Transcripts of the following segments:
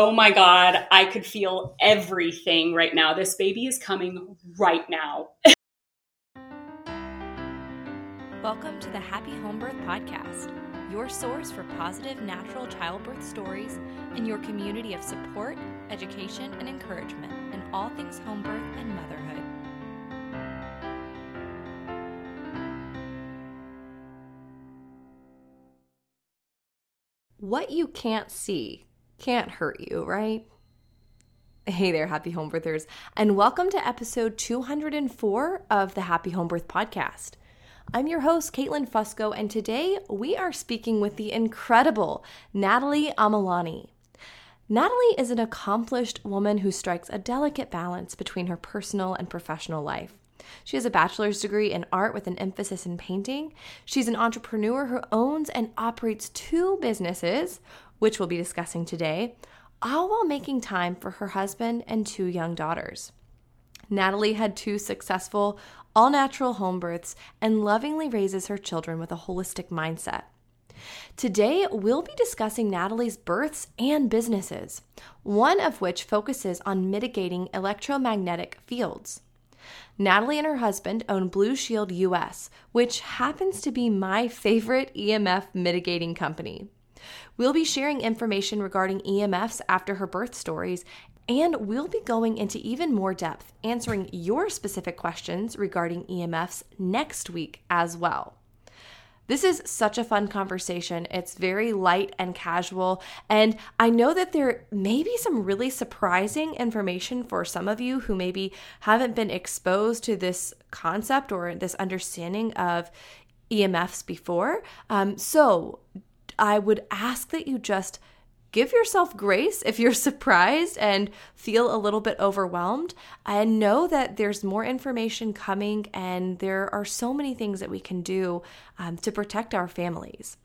oh my God, I could feel everything right now. This baby is coming right now. Welcome to the Happy Home Birth Podcast, your source for positive natural childbirth stories and your community of support, education, and encouragement in all things home birth and motherhood. What you can't see can't hurt you, right? Hey there, happy home birthers, and welcome to episode 204 of the Happy Home Birth Podcast. I'm your host, Caitlin Fusco, and today we are speaking with the incredible Natalie Amelani. Natalie is an accomplished woman who strikes a delicate balance between her personal and professional life. She has a bachelor's degree in art with an emphasis in painting. She's an entrepreneur who owns and operates two businesses, which we'll be discussing today, all while making time for her husband and two young daughters. Natalie had two successful, all natural home births and lovingly raises her children with a holistic mindset. Today, we'll be discussing Natalie's births and businesses, one of which focuses on mitigating electromagnetic fields. Natalie and her husband own Blushield US, which happens to be my favorite EMF mitigating company. We'll be sharing information regarding EMFs after her birth stories, and we'll be going into even more depth, answering your specific questions regarding EMFs next week as well. This is such a fun conversation. It's very light and casual. And I know that there may be some really surprising information for some of you who maybe haven't been exposed to this concept or this understanding of EMFs before. Um, so I would ask that you just give yourself grace if you're surprised and feel a little bit overwhelmed and know that there's more information coming and there are so many things that we can do um, to protect our families.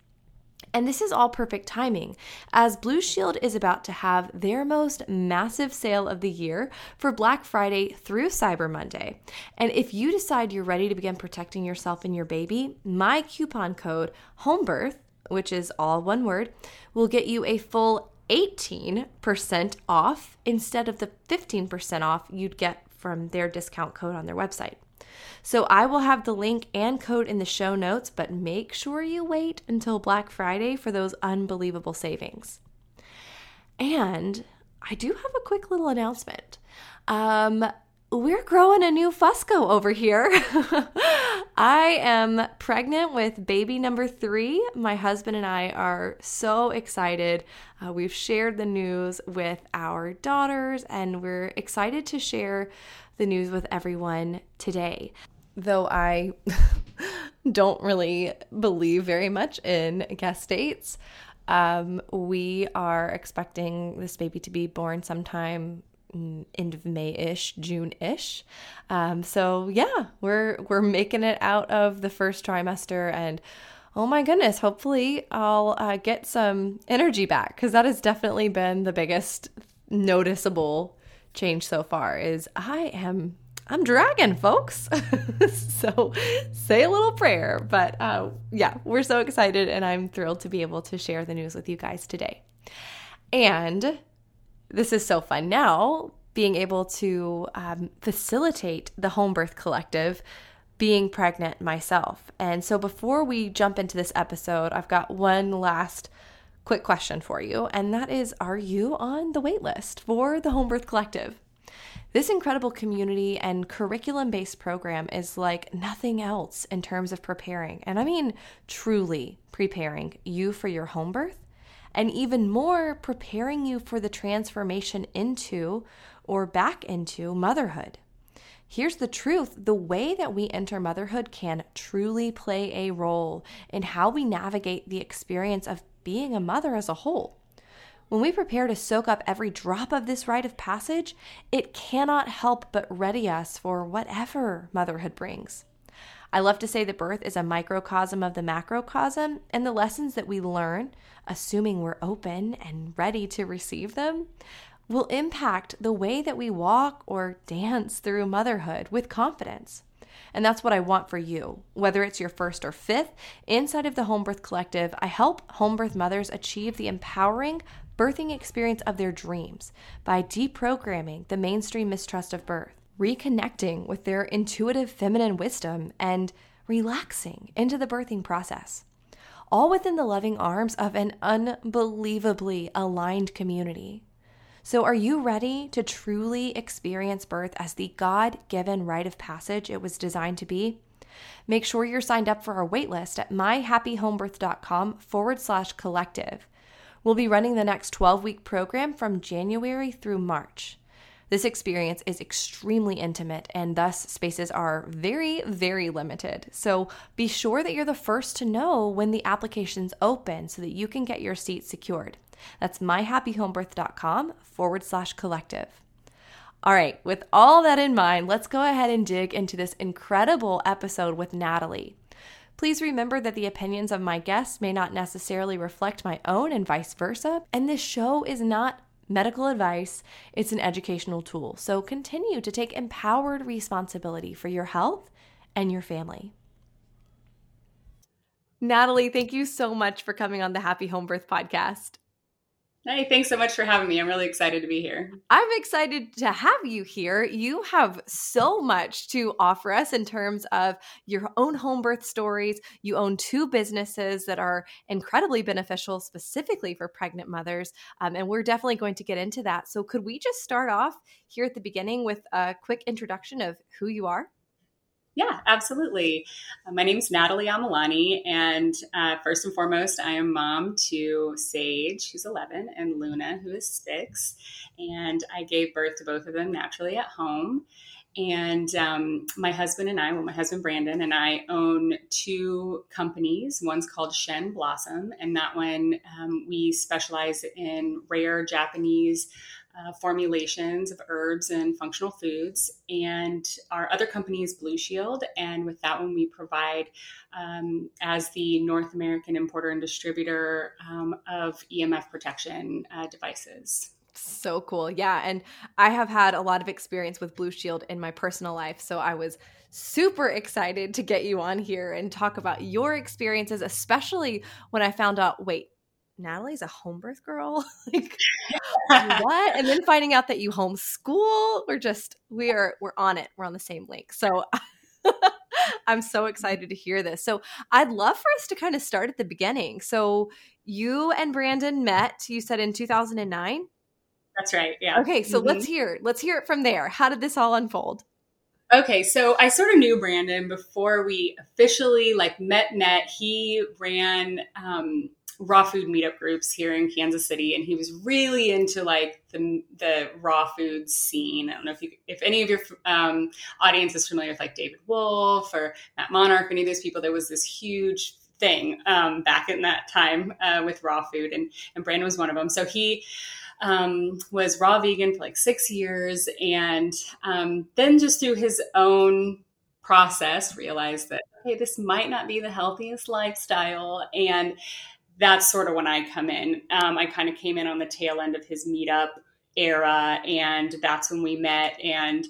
And this is all perfect timing, as Blushield is about to have their most massive sale of the year for Black Friday through Cyber Monday. And if you decide you're ready to begin protecting yourself and your baby, my coupon code HOMEBIRTH which is all one word, will get you a full 18% off instead of the 15% off you'd get from their discount code on their website. So I will have the link and code in the show notes, but make sure you wait until Black Friday for those unbelievable savings. And I do have a quick little announcement. Um, we're growing a new Fusco over here. I am pregnant with baby number three. My husband and I are so excited. Uh, we've shared the news with our daughters, and we're excited to share the news with everyone today. Though I don't really believe very much in guest dates, um, we are expecting this baby to be born sometime end of May-ish, June-ish. Um, so yeah, we're we're making it out of the first trimester, and oh my goodness, hopefully I'll uh, get some energy back because that has definitely been the biggest noticeable change so far. Is I am I'm dragging, folks. so say a little prayer. But uh, yeah, we're so excited, and I'm thrilled to be able to share the news with you guys today. And this is so fun now being able to um, facilitate the home birth collective being pregnant myself. And so before we jump into this episode, I've got one last quick question for you, and that is Are you on the wait list for the Home Birth Collective? This incredible community and curriculum based program is like nothing else in terms of preparing, and I mean truly preparing you for your home birth and even more, preparing you for the transformation into or back into motherhood. Here's the truth the way that we enter motherhood can truly play a role in how we navigate the experience of being a mother as a whole. When we prepare to soak up every drop of this rite of passage, it cannot help but ready us for whatever motherhood brings. I love to say that birth is a microcosm of the macrocosm, and the lessons that we learn, assuming we're open and ready to receive them, will impact the way that we walk or dance through motherhood with confidence. And that's what I want for you. Whether it's your first or fifth, inside of the Home Birth Collective, I help home birth mothers achieve the empowering, birthing experience of their dreams by deprogramming the mainstream mistrust of birth, reconnecting with their intuitive feminine wisdom, and relaxing into the birthing process. All within the loving arms of an unbelievably aligned community. So, are you ready to truly experience birth as the God given rite of passage it was designed to be? Make sure you're signed up for our waitlist at myhappyhomebirth.com forward slash collective. We'll be running the next 12 week program from January through March. This experience is extremely intimate, and thus spaces are very, very limited. So be sure that you're the first to know when the application's open so that you can get your seat secured. That's myhappyhomebirth.com forward slash collective. All right, with all that in mind, let's go ahead and dig into this incredible episode with Natalie. Please remember that the opinions of my guests may not necessarily reflect my own and vice versa, and this show is not medical advice, it's an educational tool. So continue to take empowered responsibility for your health and your family. Natalie, thank you so much for coming on the Happy Home Birth podcast. Hey, thanks so much for having me. I'm really excited to be here. I'm excited to have you here. You have so much to offer us in terms of your own home birth stories. You own two businesses that are incredibly beneficial, specifically for pregnant mothers. Um, and we're definitely going to get into that. So, could we just start off here at the beginning with a quick introduction of who you are? Yeah, absolutely. Uh, my name is Natalie Amalani, and uh, first and foremost, I am mom to Sage, who's 11, and Luna, who is six. And I gave birth to both of them naturally at home. And um, my husband and I, well, my husband Brandon and I own two companies. One's called Shen Blossom, and that one um, we specialize in rare Japanese uh, formulations of herbs and functional foods. And our other company is Blushield. And with that one, we provide, um, as the North American importer and distributor um, of EMF protection uh, devices. So cool. Yeah. And I have had a lot of experience with Blue Shield in my personal life. So I was super excited to get you on here and talk about your experiences, especially when I found out wait, Natalie's a home birth girl. like what? And then finding out that you homeschool. We're just we are we're on it. We're on the same link. So I'm so excited to hear this. So I'd love for us to kind of start at the beginning. So you and Brandon met, you said in 2009? That's right. Yeah. Okay, so mm-hmm. let's hear let's hear it from there. How did this all unfold? Okay, so I sort of knew Brandon before we officially like met. Met he ran um, raw food meetup groups here in Kansas City, and he was really into like the the raw food scene. I don't know if you if any of your um, audience is familiar with like David Wolfe or Matt Monarch, any of those people. There was this huge thing um, back in that time uh, with raw food, and and Brandon was one of them. So he. Um, was raw vegan for like six years, and um, then just through his own process, realized that okay, this might not be the healthiest lifestyle, and that's sort of when I come in. Um, I kind of came in on the tail end of his meetup era, and that's when we met. And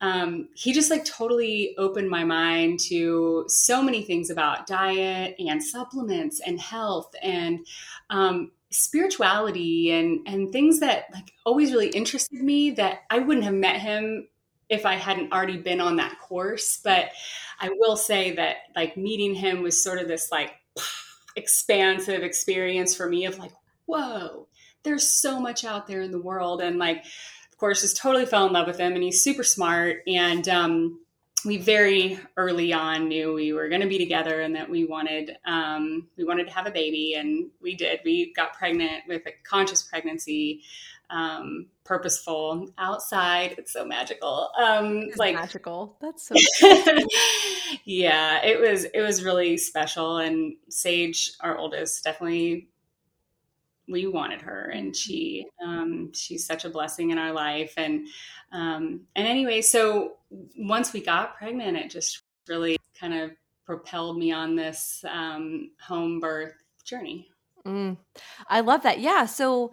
um, he just like totally opened my mind to so many things about diet and supplements and health and um, spirituality and and things that like always really interested me that I wouldn't have met him if I hadn't already been on that course. But I will say that like meeting him was sort of this like expansive experience for me of like, whoa, there's so much out there in the world. And like, of course, just totally fell in love with him and he's super smart. And um, we very early on knew we were going to be together and that we wanted um, we wanted to have a baby and we did we got pregnant with a conscious pregnancy um, purposeful outside. It's so magical. Um, it's like magical. That's so. yeah, it was. It was really special. And Sage, our oldest, definitely. We wanted her, and she um, she's such a blessing in our life. And um, and anyway, so once we got pregnant, it just really kind of propelled me on this um, home birth journey. Mm, I love that. Yeah. So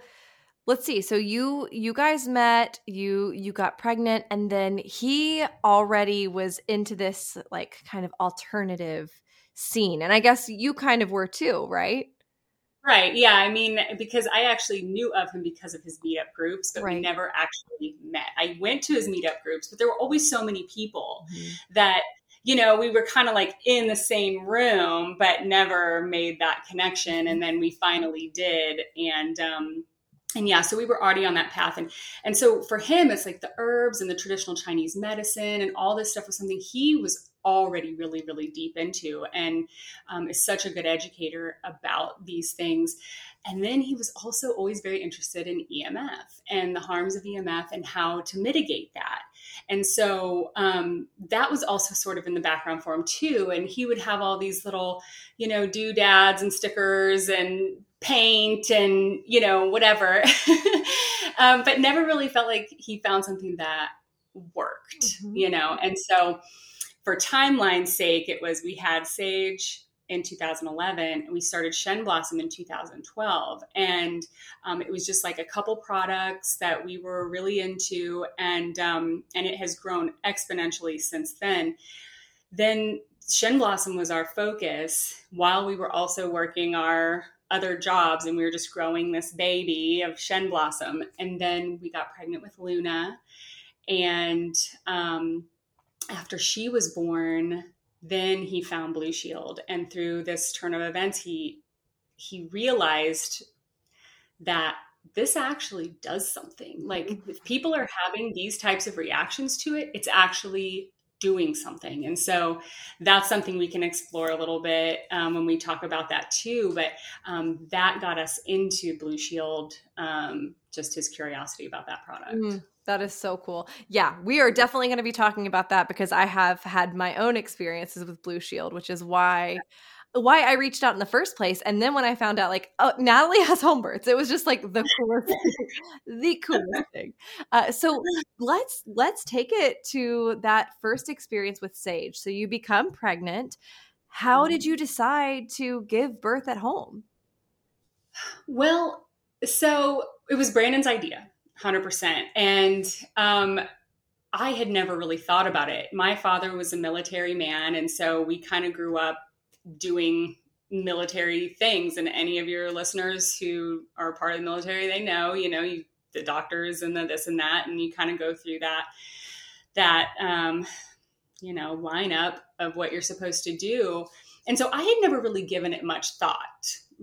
let's see so you you guys met you you got pregnant and then he already was into this like kind of alternative scene and i guess you kind of were too right Right. Yeah. I mean, because I actually knew of him because of his meetup groups, but Right. we never actually met. I went to his meetup groups, but there were always so many people Mm-hmm. that, you know, we were kind of like in the same room, but never made that connection. And then we finally did. And, um, and yeah, so we were already on that path. And, and so for him, it's like the herbs and the traditional Chinese medicine and all this stuff was something he was already really, really deep into. And, um, is such a good educator about these things. And then he was also always very interested in EMF and the harms of EMF and how to mitigate that. And so um, that was also sort of in the background for him too. And he would have all these little, you know, doodads and stickers and paint and, you know, whatever. um, but never really felt like he found something that worked, Mhm. you know. And so for timeline's sake, it was we had Sage in 2011 and we started Shen Blossom in 2012. And um, it was just like a couple products that we were really into, and um, and it has grown exponentially since then. Then Shen Blossom was our focus while we were also working our other jobs and we were just growing this baby of Shen Blossom. And then we got pregnant with Luna. And um, after she was born, then he found Blushield. And through this turn of events, he he realized that this actually does something. Like if people are having these types of reactions to it, it's actually doing something. And so that's something we can explore a little bit um, when we talk about that too. But um, that got us into Blushield, um, just his curiosity about that product. Mm, that is so cool. Yeah, we are definitely going to be talking about that because I have had my own experiences with Blushield, which is why why I reached out in the first place. And then when I found out, like, oh, Natalie has home births, it was just like the coolest, thing, the coolest thing. Uh, so let's let's take it to that first experience with Sage. So you become pregnant. How did you decide to give birth at home? Well, so it was Brandon's idea, 100%. And um, I had never really thought about it. My father was a military man. And so we kind of grew up doing military things. And any of your listeners who are part of the military, they know, you know, you, the doctors and the this and that. And you kind of go through that, that, um, you know, lineup of what you're supposed to do. And so I had never really given it much thought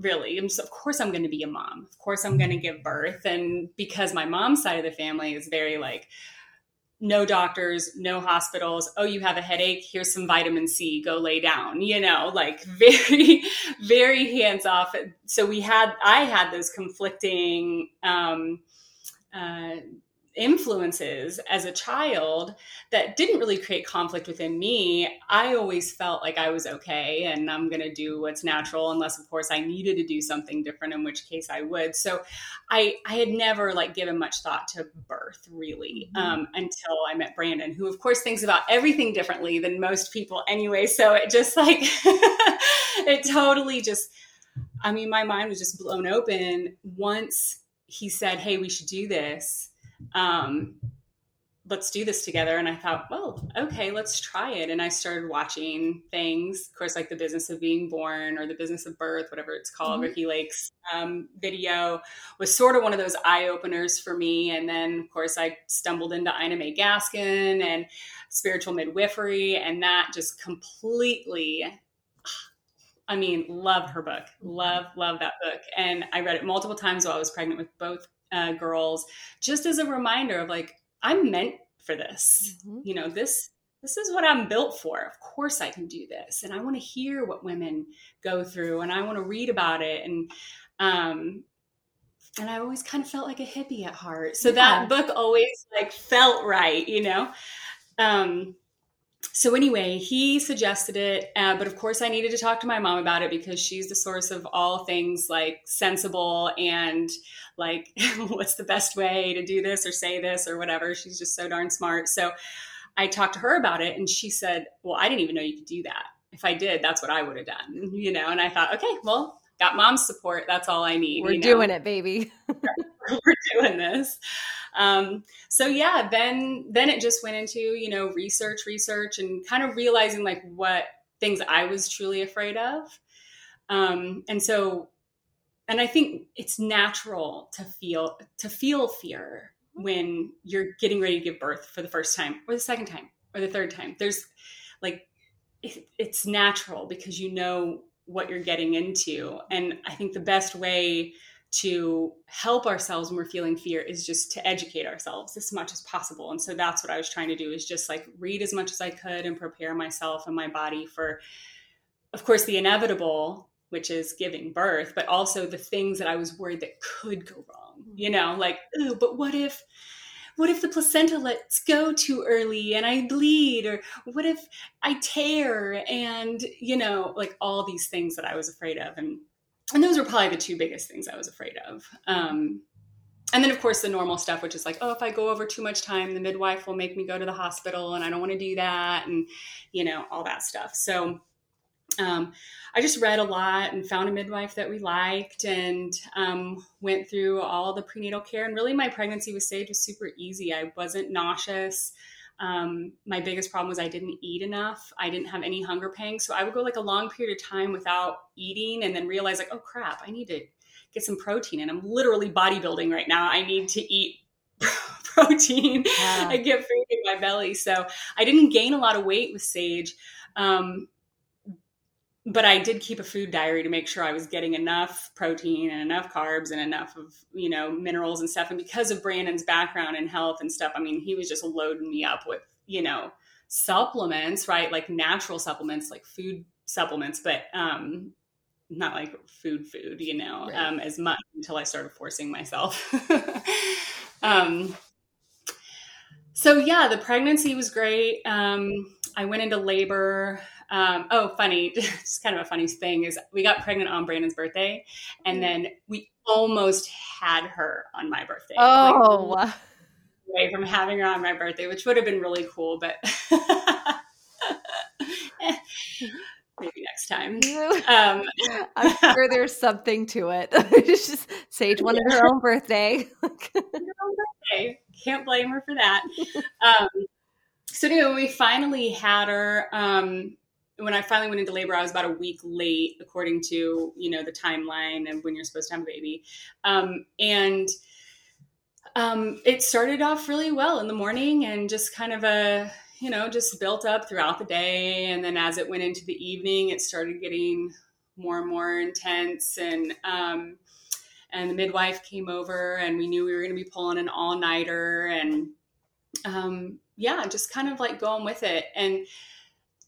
really. Of course, I'm going to be a mom. Of course, I'm going to give birth. And because my mom's side of the family is very like, no doctors, no hospitals. Oh, you have a headache? Here's some vitamin C. Go lay down. You know, like very, very hands off. So we had, I had those conflicting um, uh, influences as a child that didn't really create conflict within me. I always felt like I was okay and I'm going to do what's natural unless of course I needed to do something different in which case I would. So I I had never like given much thought to birth really Mhm. um, until I met Brandon who of course thinks about everything differently than most people anyway. So it just like it totally just I mean my mind was just blown open once he said, "Hey, we should do this." Um, let's do this together. And I thought, well, okay, let's try it. And I started watching things, of course, like the business of being born or the business of birth, whatever it's called. Mhm. Ricki Lake's um, video was sort of one of those eye openers for me. And then, of course, I stumbled into Ina May Gaskin and spiritual midwifery, and that just completely. I mean, love her book. Love, love that book. And I read it multiple times while I was pregnant with both uh, girls, just as a reminder of like, I'm meant for this. Mhm. You know, this this is what I'm built for. Of course I can do this. And I want to hear what women go through and I want to read about it. And um and I always kind of felt like a hippie at heart. So Yeah. that book always like felt right, you know? Um so anyway, he suggested it, uh, but of course, I needed to talk to my mom about it because she's the source of all things like sensible and like what's the best way to do this or say this or whatever. She's just so darn smart. So I talked to her about it, and she said, "Well, I didn't even know you could do that. If I did, that's what I would have done." You know, and I thought, okay, well, got mom's support. That's all I need. We're you know? doing it, baby. we're doing this. Um, so yeah, then then it just went into you know research, research, and kind of realizing like what things I was truly afraid of. Um, and so and I think it's natural to feel to feel fear when you're getting ready to give birth for the first time or the second time or the third time. There's like it, it's natural because you know what you're getting into. And I think the best way to help ourselves when we're feeling fear is just to educate ourselves as much as possible. And so that's what I was trying to do is just like read as much as I could and prepare myself and my body for of course the inevitable, which is giving birth, but also the things that I was worried that could go wrong. Mm-hmm. You know, like, oh, but what if what if the placenta lets go too early and I bleed? Or what if I tear? And, you know, like all these things that I was afraid of. And, and those were probably the two biggest things I was afraid of. Um, and then, of course, the normal stuff, which is like, oh, if I go over too much time, the midwife will make me go to the hospital and I don't want to do that. And, you know, all that stuff. So, um, I just read a lot and found a midwife that we liked and um, went through all the prenatal care. And really, my pregnancy was Sage was super easy. I wasn't nauseous. Um, my biggest problem was I didn't eat enough. I didn't have any hunger pangs. So I would go like a long period of time without eating and then realize, like, oh crap, I need to get some protein. And I'm literally bodybuilding right now. I need to eat protein yeah. and get food in my belly. So I didn't gain a lot of weight with Sage. Um, but I did keep a food diary to make sure I was getting enough protein and enough carbs and enough of, you know, minerals and stuff. And because of Brandon's background in health and stuff, I mean, he was just loading me up with, you know, supplements, right? Like natural supplements, like food supplements, but um not like food food, you know, right. um as much until I started forcing myself. um so yeah, the pregnancy was great. Um I went into labor um, oh, funny, just kind of a funny thing is we got pregnant on Brandon's birthday, and mm. then we almost had her on my birthday. Oh, like, away from having her on my birthday, which would have been really cool, but maybe next time. Um, I'm sure there's something to it. just Sage wanted her own birthday. her own birthday. Can't blame her for that. Um, so anyway, we finally had her. Um, when I finally went into labor, I was about a week late according to you know the timeline and when you're supposed to have a baby, um, and um, it started off really well in the morning and just kind of a you know just built up throughout the day, and then as it went into the evening, it started getting more and more intense and. Um, and the midwife came over, and we knew we were going to be pulling an all nighter, and um, yeah, just kind of like going with it. And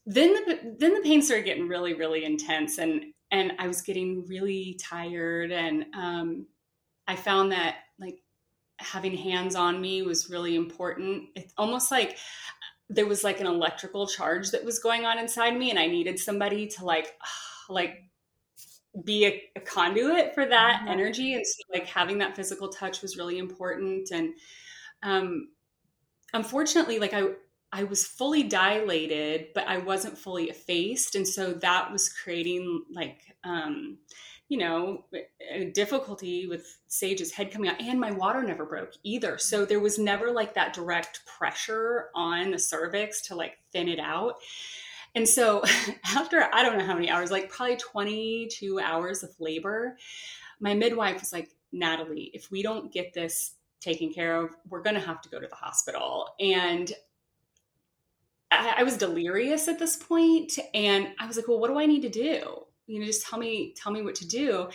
then the then the pain started getting really really intense and and I was getting really tired and um, I found that like having hands on me was really important. It's almost like there was like an electrical charge that was going on inside me and I needed somebody to like like be a, a conduit for that mm-hmm. energy and so like having that physical touch was really important and um unfortunately like I I was fully dilated, but I wasn't fully effaced. And so that was creating like, um, you know, difficulty with Sage's head coming out, and my water never broke either. So there was never like that direct pressure on the cervix to like thin it out. And so after I don't know how many hours, like probably 22 hours of labor, my midwife was like, Natalie, if we don't get this taken care of, we're going to have to go to the hospital. And I, I was delirious at this point, and I was like, well, what do I need to do? you know just tell me tell me what to do.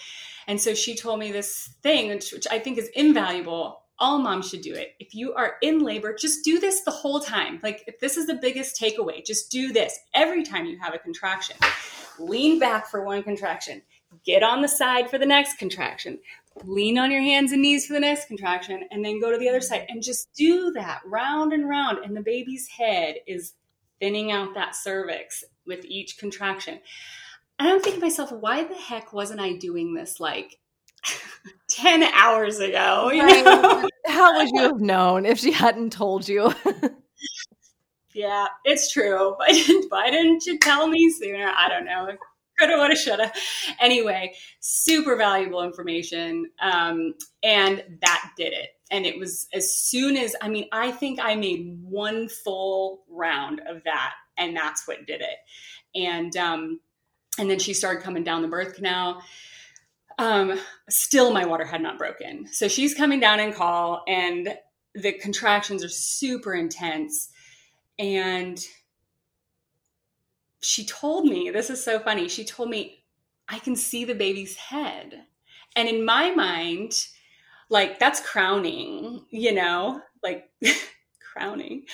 And so she told me this thing which, which, i think is invaluable. All moms should do it. If you are in labor just do this the whole time. Like if this is the biggest takeaway just do this every time you have a contraction. Lean back for one contraction. Get on the side for the next contraction. Lean on your hands and knees for the next contraction and then go to the other side and just do that round and round and the baby's head is thinning out that cervix with each contraction. And I'm thinking to myself, why the heck wasn't I doing this like 10 hours ago? You know? How would you have known if she hadn't told you? yeah, it's true. Why didn't, why didn't you tell me sooner? I don't know. Coulda, want to shut up. Anyway, super valuable information. Um, and that did it and it was as soon as i mean i think i made one full round of that and that's what did it and um and then she started coming down the birth canal um, still my water had not broken. So she's coming down in caul, and the contractions are super intense. And she told me, this is so funny. She told me, I can see the baby's head. And in my mind, like that's crowning, you know, like crowning.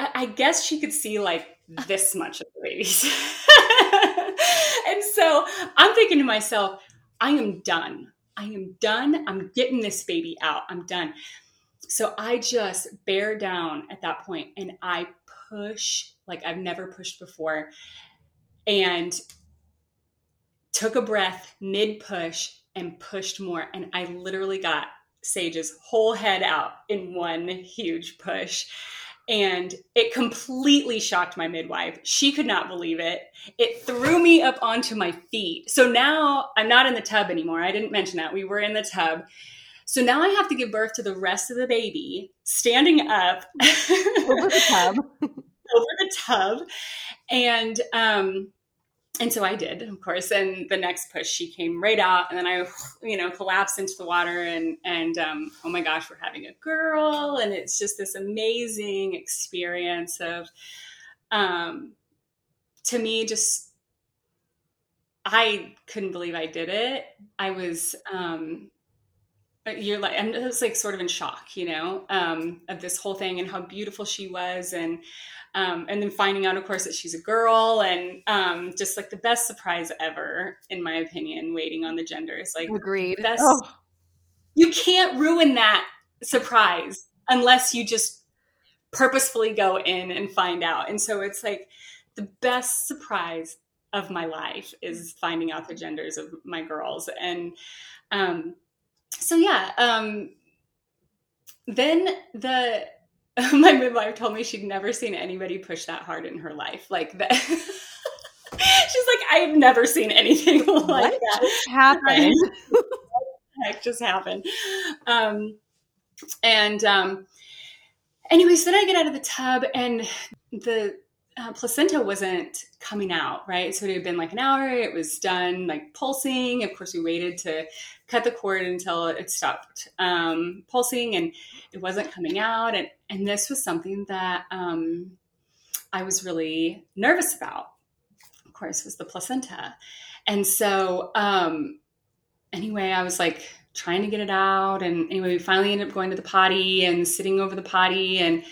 I guess she could see like this much of the babies. and so I'm thinking to myself, I am done. I am done. I'm getting this baby out. I'm done. So I just bear down at that point and I push like I've never pushed before and took a breath mid push and pushed more. And I literally got Sage's whole head out in one huge push and it completely shocked my midwife. She could not believe it. It threw me up onto my feet. So now I'm not in the tub anymore. I didn't mention that. We were in the tub. So now I have to give birth to the rest of the baby standing up over the tub. over the tub. And um and so I did, of course. And the next push, she came right out, and then I, you know, collapsed into the water, and and um, oh my gosh, we're having a girl, and it's just this amazing experience of, um, to me, just I couldn't believe I did it. I was, um, you're like, I'm just like sort of in shock, you know, um, of this whole thing and how beautiful she was, and um, and then finding out, of course, that she's a girl, and um, just like the best surprise ever, in my opinion. Waiting on the genders, like agreed. That's oh. you can't ruin that surprise unless you just purposefully go in and find out. And so it's like the best surprise of my life is finding out the genders of my girls, and um, so yeah. Um, then the my midwife told me she'd never seen anybody push that hard in her life. Like that. She's like, I've never seen anything like what that. Just happened? what heck just happened? Um, and um, anyways, then I get out of the tub and the uh, placenta wasn't coming out, right? So it had been like an hour. It was done, like pulsing. Of course, we waited to cut the cord until it stopped um, pulsing, and it wasn't coming out. And and this was something that um, I was really nervous about. Of course, was the placenta, and so um, anyway, I was like trying to get it out, and anyway, we finally ended up going to the potty and sitting over the potty, and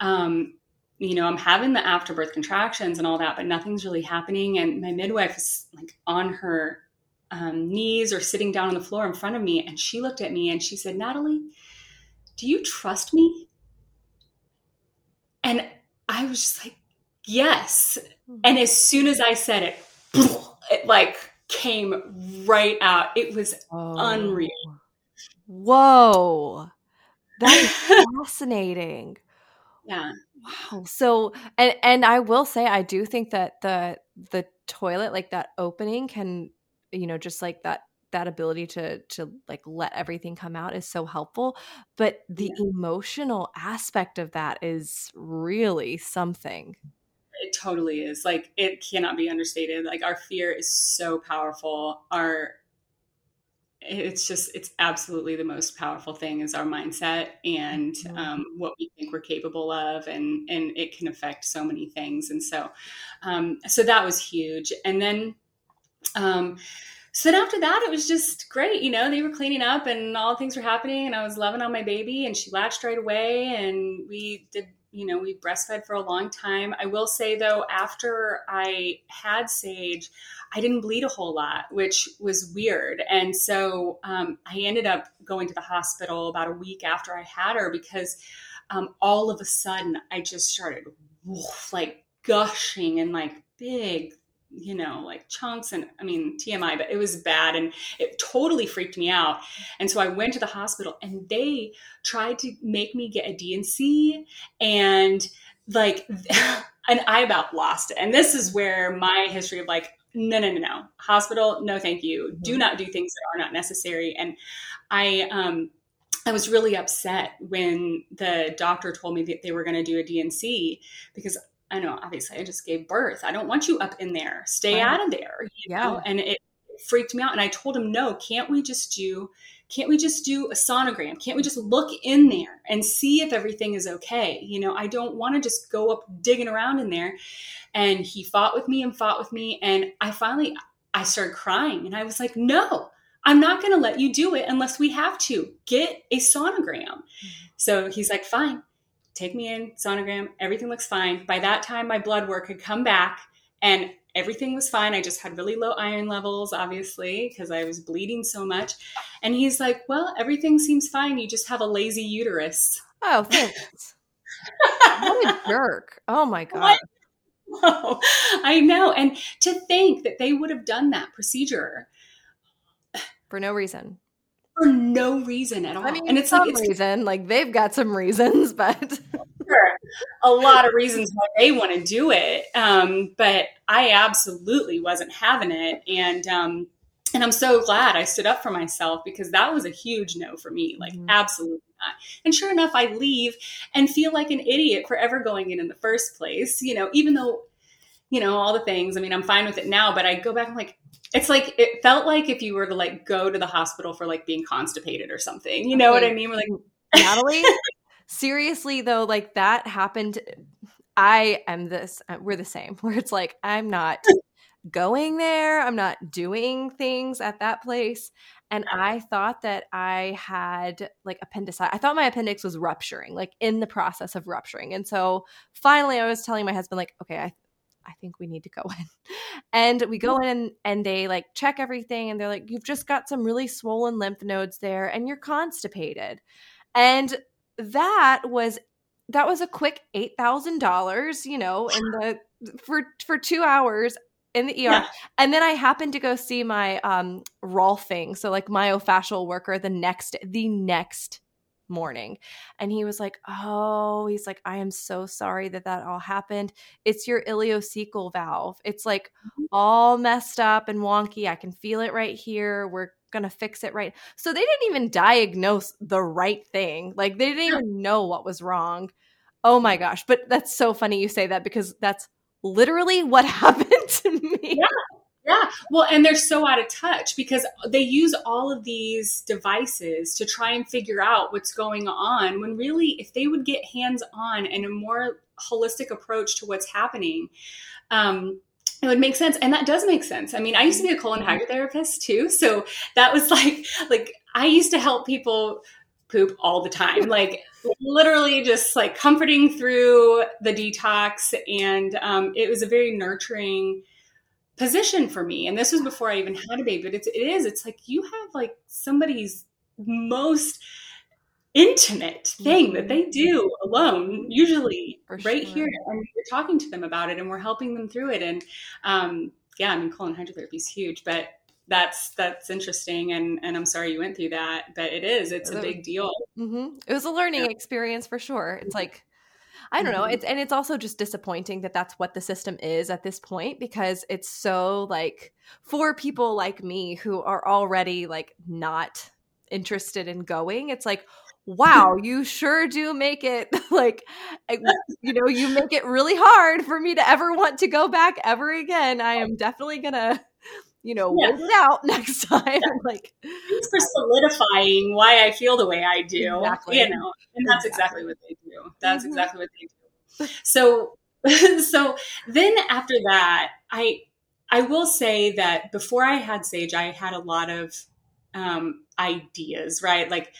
um, you know, I'm having the afterbirth contractions and all that, but nothing's really happening. And my midwife is like on her um, knees or sitting down on the floor in front of me, and she looked at me and she said, "Natalie, do you trust me?" And I was just like, yes. Mm-hmm. And as soon as I said it, it like came right out. It was oh. unreal. Whoa. That is fascinating. Yeah. Wow. So and and I will say I do think that the the toilet like that opening can you know just like that that ability to to like let everything come out is so helpful but the yeah. emotional aspect of that is really something it totally is like it cannot be understated like our fear is so powerful our it's just it's absolutely the most powerful thing is our mindset and mm-hmm. um, what we think we're capable of and and it can affect so many things and so um, so that was huge and then um, so then after that, it was just great. You know, they were cleaning up and all things were happening, and I was loving on my baby, and she latched right away, and we did. You know, we breastfed for a long time. I will say though, after I had Sage, I didn't bleed a whole lot, which was weird. And so um, I ended up going to the hospital about a week after I had her because um, all of a sudden I just started woof, like gushing and like big you know, like chunks and I mean TMI, but it was bad and it totally freaked me out. And so I went to the hospital and they tried to make me get a D&C like and I about lost it. And this is where my history of like no no no no hospital no thank you mm-hmm. do not do things that are not necessary and I um I was really upset when the doctor told me that they were going to do a D&C because I know, obviously, I just gave birth. I don't want you up in there. Stay out of there. yeah. Know? And it freaked me out. And I told him, no, can't we just do, can't we just do a sonogram? Can't we just look in there and see if everything is okay? You know, I don't want to just go up digging around in there. And he fought with me and fought with me. And I finally, I started crying and I was like, no, I'm not going to let you do it unless we have to. Get a sonogram. Mm-hmm. So he's like, fine, take me in, sonogram, everything looks fine. By that time, my blood work had come back and everything was fine. I just had really low iron levels, obviously, because I was bleeding so much. And he's like, well, everything seems fine. You just have a lazy uterus. Oh, thanks. what a jerk. Oh my God. Oh, I know. And to think that they would have done that procedure for no reason. For no reason at all. I mean, and it's some like it's reason. Like they've got some reasons, but sure. a lot of reasons why they want to do it. Um, but I absolutely wasn't having it, and um, and I'm so glad I stood up for myself because that was a huge no for me. Like mm-hmm. absolutely not. And sure enough, I leave and feel like an idiot for ever going in in the first place. You know, even though you know all the things. I mean, I'm fine with it now, but I go back. I'm like, it's like it felt like if you were to like go to the hospital for like being constipated or something. You know okay. what I mean? We're like Natalie. seriously though, like that happened. I am this. Uh, we're the same. Where it's like I'm not going there. I'm not doing things at that place. And I thought that I had like appendicitis. I thought my appendix was rupturing, like in the process of rupturing. And so finally, I was telling my husband, like, okay, I I think we need to go in. And we go in and, they like check everything and they're like, you've just got some really swollen lymph nodes there and you're constipated. And that was that was a quick eight thousand dollars, you know, in the for for two hours in the ER. Yeah. And then I happened to go see my um Rolfing, so like myofascial worker the next the next morning. And he was like, Oh, he's like, I am so sorry that that all happened. It's your ileocecal valve. It's like mm-hmm. all messed up and wonky. I can feel it right here. We're going to fix it right. So they didn't even diagnose the right thing. Like they didn't even know what was wrong. Oh my gosh. But that's so funny you say that because that's literally what happened to me. Yeah. Yeah. Well, and they're so out of touch because they use all of these devices to try and figure out what's going on when really, if they would get hands on and a more holistic approach to what's happening, um, it would make sense. And that does make sense. I mean, I used to be a colon hydrotherapist too. So that was like, like, I used to help people poop all the time. Like, literally just like comforting through the detox. And um, it was a very nurturing, position for me. And this was before I even had a baby, but it's, it is, it's like you have like somebody's most intimate thing that they do alone, usually for right sure. here. And we're talking to them about it and we're helping them through it. And um, yeah, I mean, colon hydrotherapy is huge, but that's that's interesting and and i'm sorry you went through that but it is it's a big deal mm-hmm. it was a learning yeah. experience for sure it's like I don't know. Mm-hmm. It's and it's also just disappointing that that's what the system is at this point because it's so like for people like me who are already like not interested in going. It's like wow, you sure do make it like, you know, you make it really hard for me to ever want to go back ever again. I am definitely gonna, you know, yeah. it out next time. Yeah. like, thanks for solidifying why I feel the way I do. Exactly. You know, and that's exactly, exactly what they do. That's mm-hmm. exactly what they do. So, so then after that, I, I will say that before I had Sage, I had a lot of um, ideas, right? Like,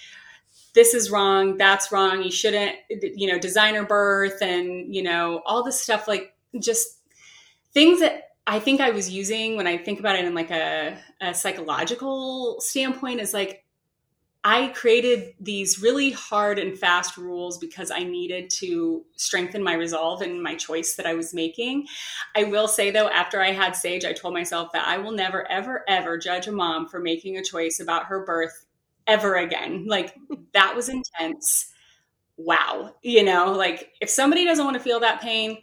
this is wrong, that's wrong, you shouldn't, you know, designer birth and, you know, all this stuff, like just things that I think I was using when I think about it in like a, a psychological standpoint is like I created these really hard and fast rules because I needed to strengthen my resolve and my choice that I was making. I will say though, after I had Sage, I told myself that I will never, ever, ever judge a mom for making a choice about her birth ever again. Like that was intense. Wow. You know, like if somebody doesn't want to feel that pain,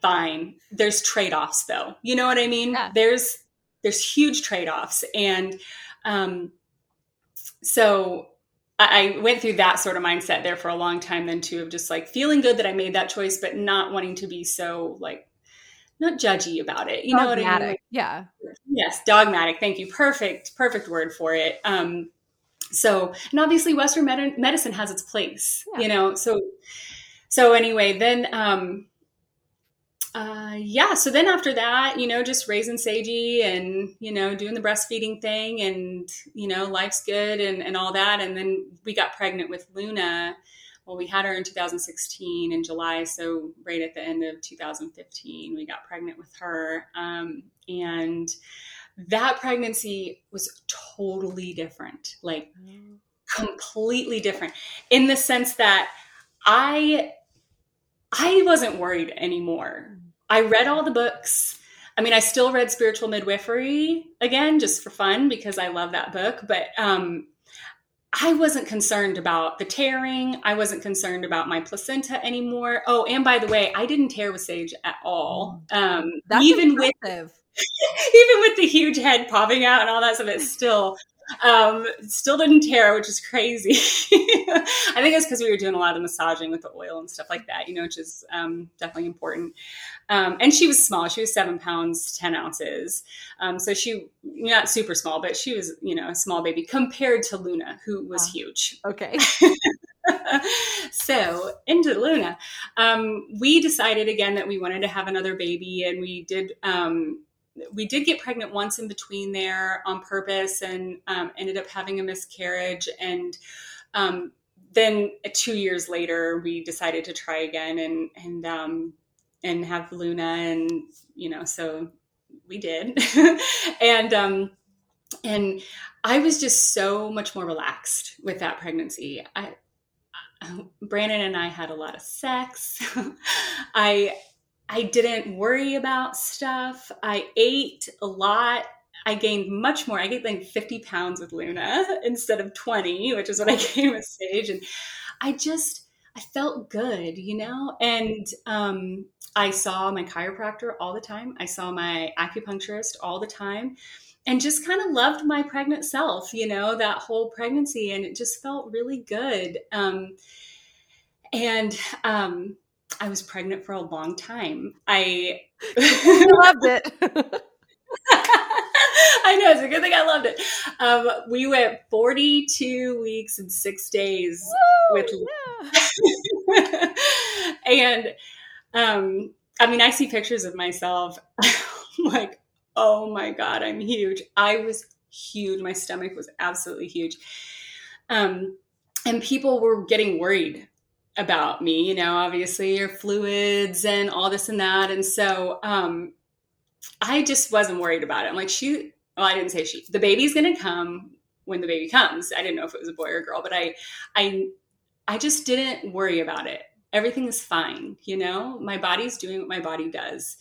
fine. There's trade-offs though. You know what I mean? Yeah. There's there's huge trade-offs. And um so I went through that sort of mindset there for a long time then too of just like feeling good that I made that choice, but not wanting to be so like not judgy about it. You dogmatic. know what I mean? Yeah. Yes, dogmatic. Thank you. Perfect, perfect word for it. Um, so, and obviously, Western med- medicine has its place. Yeah. You know, so so anyway, then um, uh, yeah, so then after that, you know, just raising Sagey and, you know, doing the breastfeeding thing and, you know, life's good and, and all that. And then we got pregnant with Luna well, we had her in 2016 in July, so right at the end of 2015, we got pregnant with her. Um, and that pregnancy was totally different, like completely different in the sense that I I wasn't worried anymore. I read all the books. I mean, I still read Spiritual Midwifery again just for fun because I love that book, but um I wasn't concerned about the tearing. I wasn't concerned about my placenta anymore. Oh, and by the way, I didn't tear with Sage at all. Um, That's even impressive. with even with the huge head popping out and all that stuff, it still um, still didn't tear, which is crazy. I think it's because we were doing a lot of massaging with the oil and stuff like that, you know, which is um, definitely important. Um, and she was small; she was seven pounds ten ounces. Um, so she not super small, but she was, you know, a small baby compared to Luna, who was ah, huge. Okay. so into Luna, um, we decided again that we wanted to have another baby, and we did um, we did get pregnant once in between there on purpose and um, ended up having a miscarriage. And um, then two years later we decided to try again and and um, and have luna and you know so we did. And um and i was just so much more relaxed with that pregnancy. I brandon and i had a lot of sex. I I didn't worry about stuff. I ate a lot. I gained much more. I gained like 50 pounds with Luna instead of 20, which is what I gained with Sage. And I just, I felt good, you know? And um, I saw my chiropractor all the time. I saw my acupuncturist all the time and just kind of loved my pregnant self, you know, that whole pregnancy. And it just felt really good. Um, and um, I was pregnant for a long time. I loved it. I know it's a good thing I loved it. Um, we went 42 weeks and six days Woo, with, yeah. and um, I mean, I see pictures of myself. like, oh my god, I'm huge. I was huge. My stomach was absolutely huge. Um, and people were getting worried about me, you know, obviously your fluids and all this and that. And so um, I just wasn't worried about it. I'm like, she, well, I didn't say she, the baby's going to come when the baby comes. I didn't know if it was a boy or a girl, but I, I, I just didn't worry about it. Everything is fine. You know, my body's doing what my body does.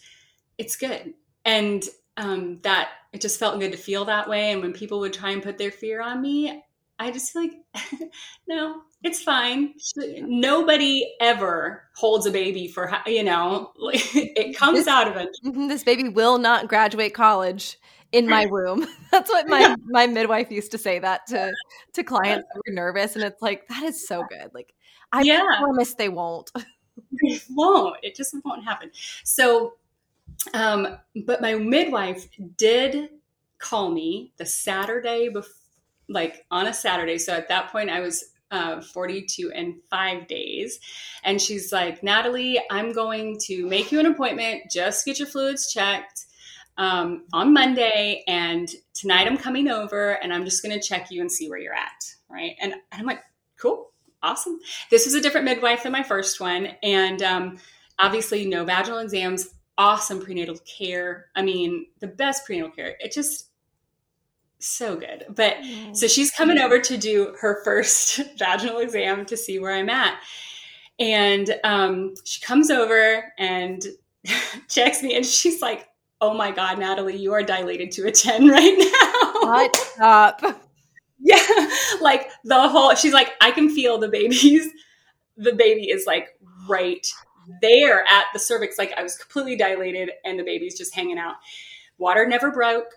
It's good. And um, that it just felt good to feel that way. And when people would try and put their fear on me, I just feel like, no, it's fine. Nobody ever holds a baby for, you know, it comes this, out of it. Mm-hmm, this baby will not graduate college in my womb. That's what my my midwife used to say that to to clients who were nervous, and it's like that is so good. Like I yeah. promise they won't. They won't. It just won't happen. So, um, but my midwife did call me the Saturday before, like on a Saturday. So at that point, I was uh, 42 and five days. And she's like, Natalie, I'm going to make you an appointment. Just get your fluids checked um, on Monday. And tonight I'm coming over and I'm just going to check you and see where you're at. Right. And, I'm like, cool, awesome. This was a different midwife than my first one. And um, obviously, no vaginal exams, awesome prenatal care. I mean, the best prenatal care. It just, so good. But so she's coming over to do her first vaginal exam to see where I'm at. And um, she comes over and checks me, and she's like, Oh my God, Natalie, you are dilated to a 10 right now. What's up? Yeah. Like the whole, she's like, I can feel the babies. the baby is like right there at the cervix. Like I was completely dilated, and the baby's just hanging out. Water never broke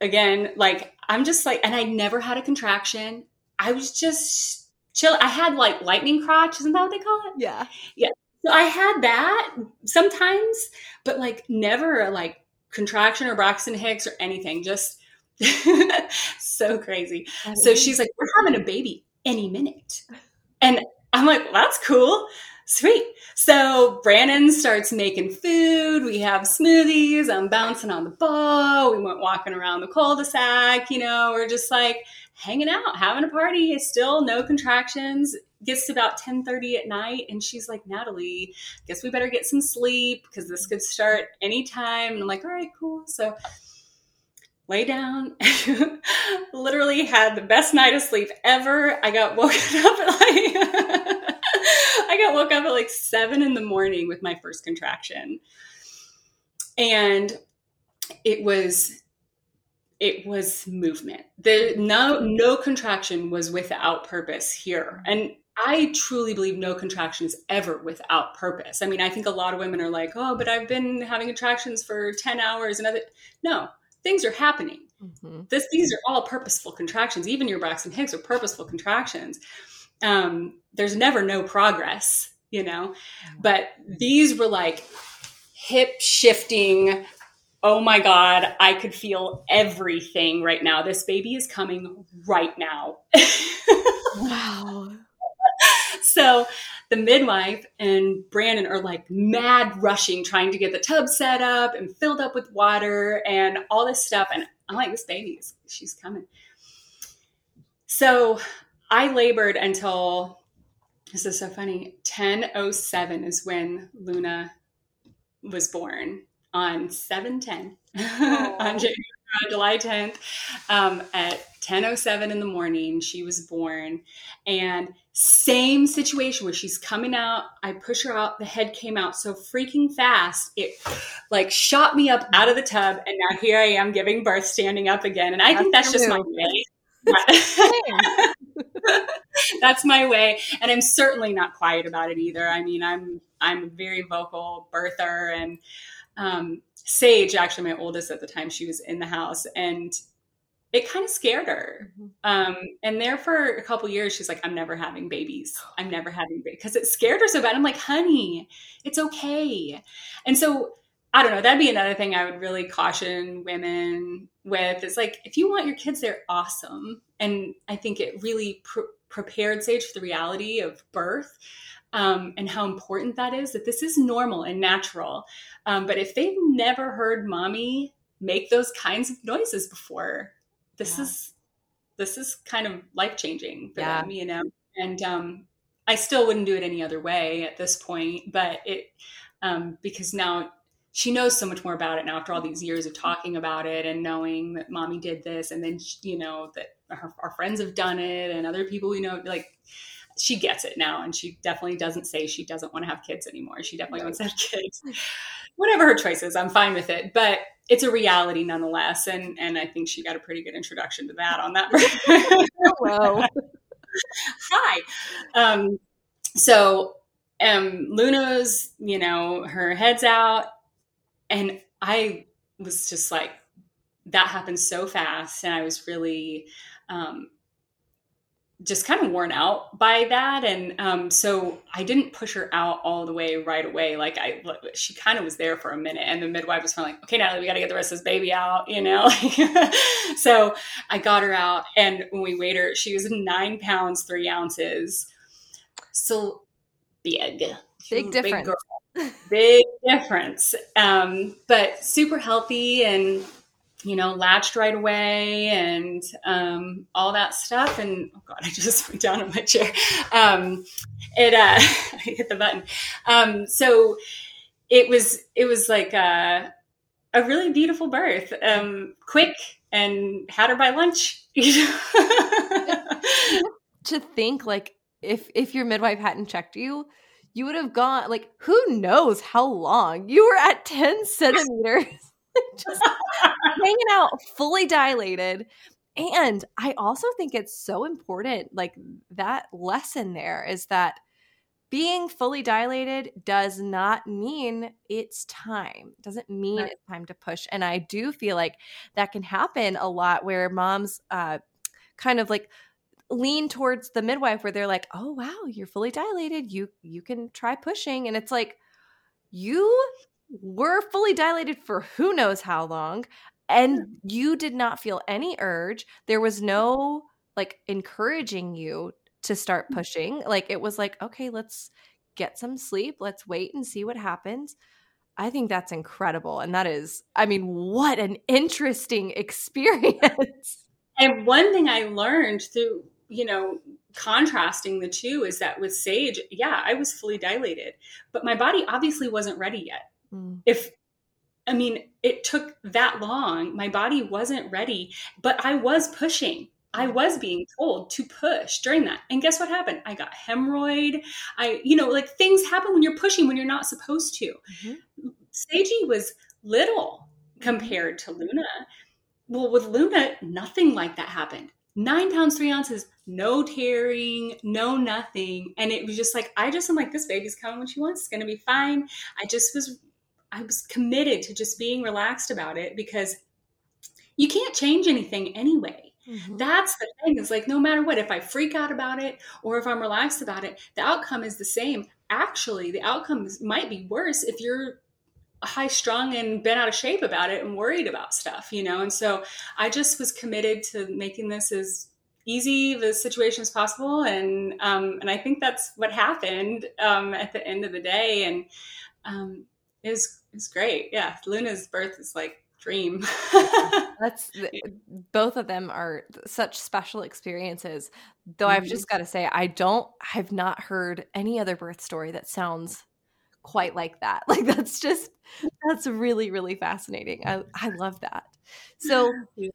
again, like I'm just like, and I never had a contraction. I was just chill. I had like lightning crotch, isn't that what they call it? Yeah. Yeah. So I had that sometimes, but like never like contraction or Braxton Hicks or anything. Just so crazy. So she's like, We're having a baby any minute. And I'm like, well, that's cool. Sweet. So Brandon starts making food. We have smoothies. I'm bouncing on the ball. We went walking around the cul-de-sac. You know, we're just like hanging out, having a party. Still no contractions. Gets to about 10:30 at night, and she's like, Natalie, guess we better get some sleep because this could start anytime. And I'm like, all right, cool. So lay down. Literally had the best night of sleep ever. I got woken up at like I woke up at like seven in the morning with my first contraction. And it was it was movement. The no no contraction was without purpose here. And I truly believe no contraction is ever without purpose. I mean, I think a lot of women are like, "Oh, but I've been having contractions for 10 hours and other No, things are happening. Mm-hmm. This, these are all purposeful contractions. Even your Braxton Hicks are purposeful contractions. Um, there's never no progress, you know. But these were like hip shifting. Oh my God, I could feel everything right now. This baby is coming right now. wow. so the midwife and Brandon are like mad rushing, trying to get the tub set up and filled up with water and all this stuff. And I'm like, this baby is, she's coming. So I labored until, this is so funny, 10.07 is when Luna was born on 710 on July 10th um, at 10.07 in the morning. She was born. And same situation where she's coming out. I push her out. The head came out so freaking fast. It like shot me up out of the tub. And now here I am giving birth standing up again. And I that's think that's just my way. that's my way and i'm certainly not quiet about it either i mean i'm i'm a very vocal birther and um, Sage, actually my oldest at the time, she was in the house and it kind of scared her. Mm-hmm. Um, and there for a couple years, she's like, I'm never having babies. I'm never having babies because it scared her so bad. I'm like, honey, it's okay. And so I don't know. That'd be another thing I would really caution women with. Is like, if you want your kids, they're awesome. And I think it really pr- prepared Sage for the reality of birth um, and how important that is that this is normal and natural. Um, but if they've never heard mommy make those kinds of noises before, this yeah. is this is kind of life changing for yeah. them, you know. And um, I still wouldn't do it any other way at this point, but it um, because now she knows so much more about it now after all these years of talking about it and knowing that mommy did this and then you know that her, our friends have done it and other people we know like she gets it now and she definitely doesn't say she doesn't want to have kids anymore. She definitely wants to have kids. Whatever her choice is i'm fine with it but it's a reality nonetheless and and i think she got a pretty good introduction to that on that hello. Hi. Um so um luna's you know her head's out and i was just like that happened so fast and i was really um just kind of worn out by that. And um, so i didn't push her out all the way right away. Like i she kind of was there for a minute and the midwife was kind of like okay natalie we got to get the rest of this baby out you know? So i got her out and when we weighed her she was nine pounds three ounces. So big big difference big, big difference um, but super healthy and you know, latched right away and um, all that stuff. And oh god, I just went down on my chair. Um, it uh, I hit the button. Um, so it was it was like a, a really beautiful birth, um, quick, and had her by lunch. to think like if if your midwife hadn't checked you you would have gone like who knows how long you were at 10 centimeters just hanging out fully dilated. And I also think it's so important, like that lesson there is that being fully dilated does not mean it's time. It doesn't mean right. it's time to push. And I do feel like that can happen a lot where moms uh, kind of like lean towards the midwife where they're like, "Oh wow, you're fully dilated. You you can try pushing." And it's like you were fully dilated for who knows how long and you did not feel any urge. There was no like encouraging you to start mm. pushing. Like it was like, "Okay, let's get some sleep. Let's wait and see what happens." I think that's incredible. And that is, I mean, what an interesting experience. And one thing I learned through, you know, contrasting the two is that with Sage, yeah, I was fully dilated, but my body obviously wasn't ready yet. Mm. If, I mean, it took that long, my body wasn't ready, but I was pushing. I was being told to push during that. And guess what happened? I got hemorrhoid. I, you know, like things happen when you're pushing when you're not supposed to. Mm-hmm. Sagey was little compared to Luna. Well, with Luna, nothing like that happened. Nine pounds, three ounces, no tearing, no nothing. And it was just like, I just am like, this baby's coming when she wants. It's going to be fine. I just was, I was committed to just being relaxed about it because you can't change anything anyway Mm-hmm. That's the thing. It's like no matter what, if I freak out about it or if I'm relaxed about it, the outcome is the same. Actually, the outcome might be worse if you're high strung and been out of shape about it and worried about stuff, you know? And so I just was committed to making this as easy a situation as possible. And, um, and I think that's what happened, um, at the end of the day. And, um, it was, it was great. Yeah. Luna's birth is like dream. That's both of them are such special experiences. Though mm-hmm. I've just got to say, I don't, I've not heard any other birth story that sounds quite like that. Like that's just, that's really, really fascinating. I, I love that. So when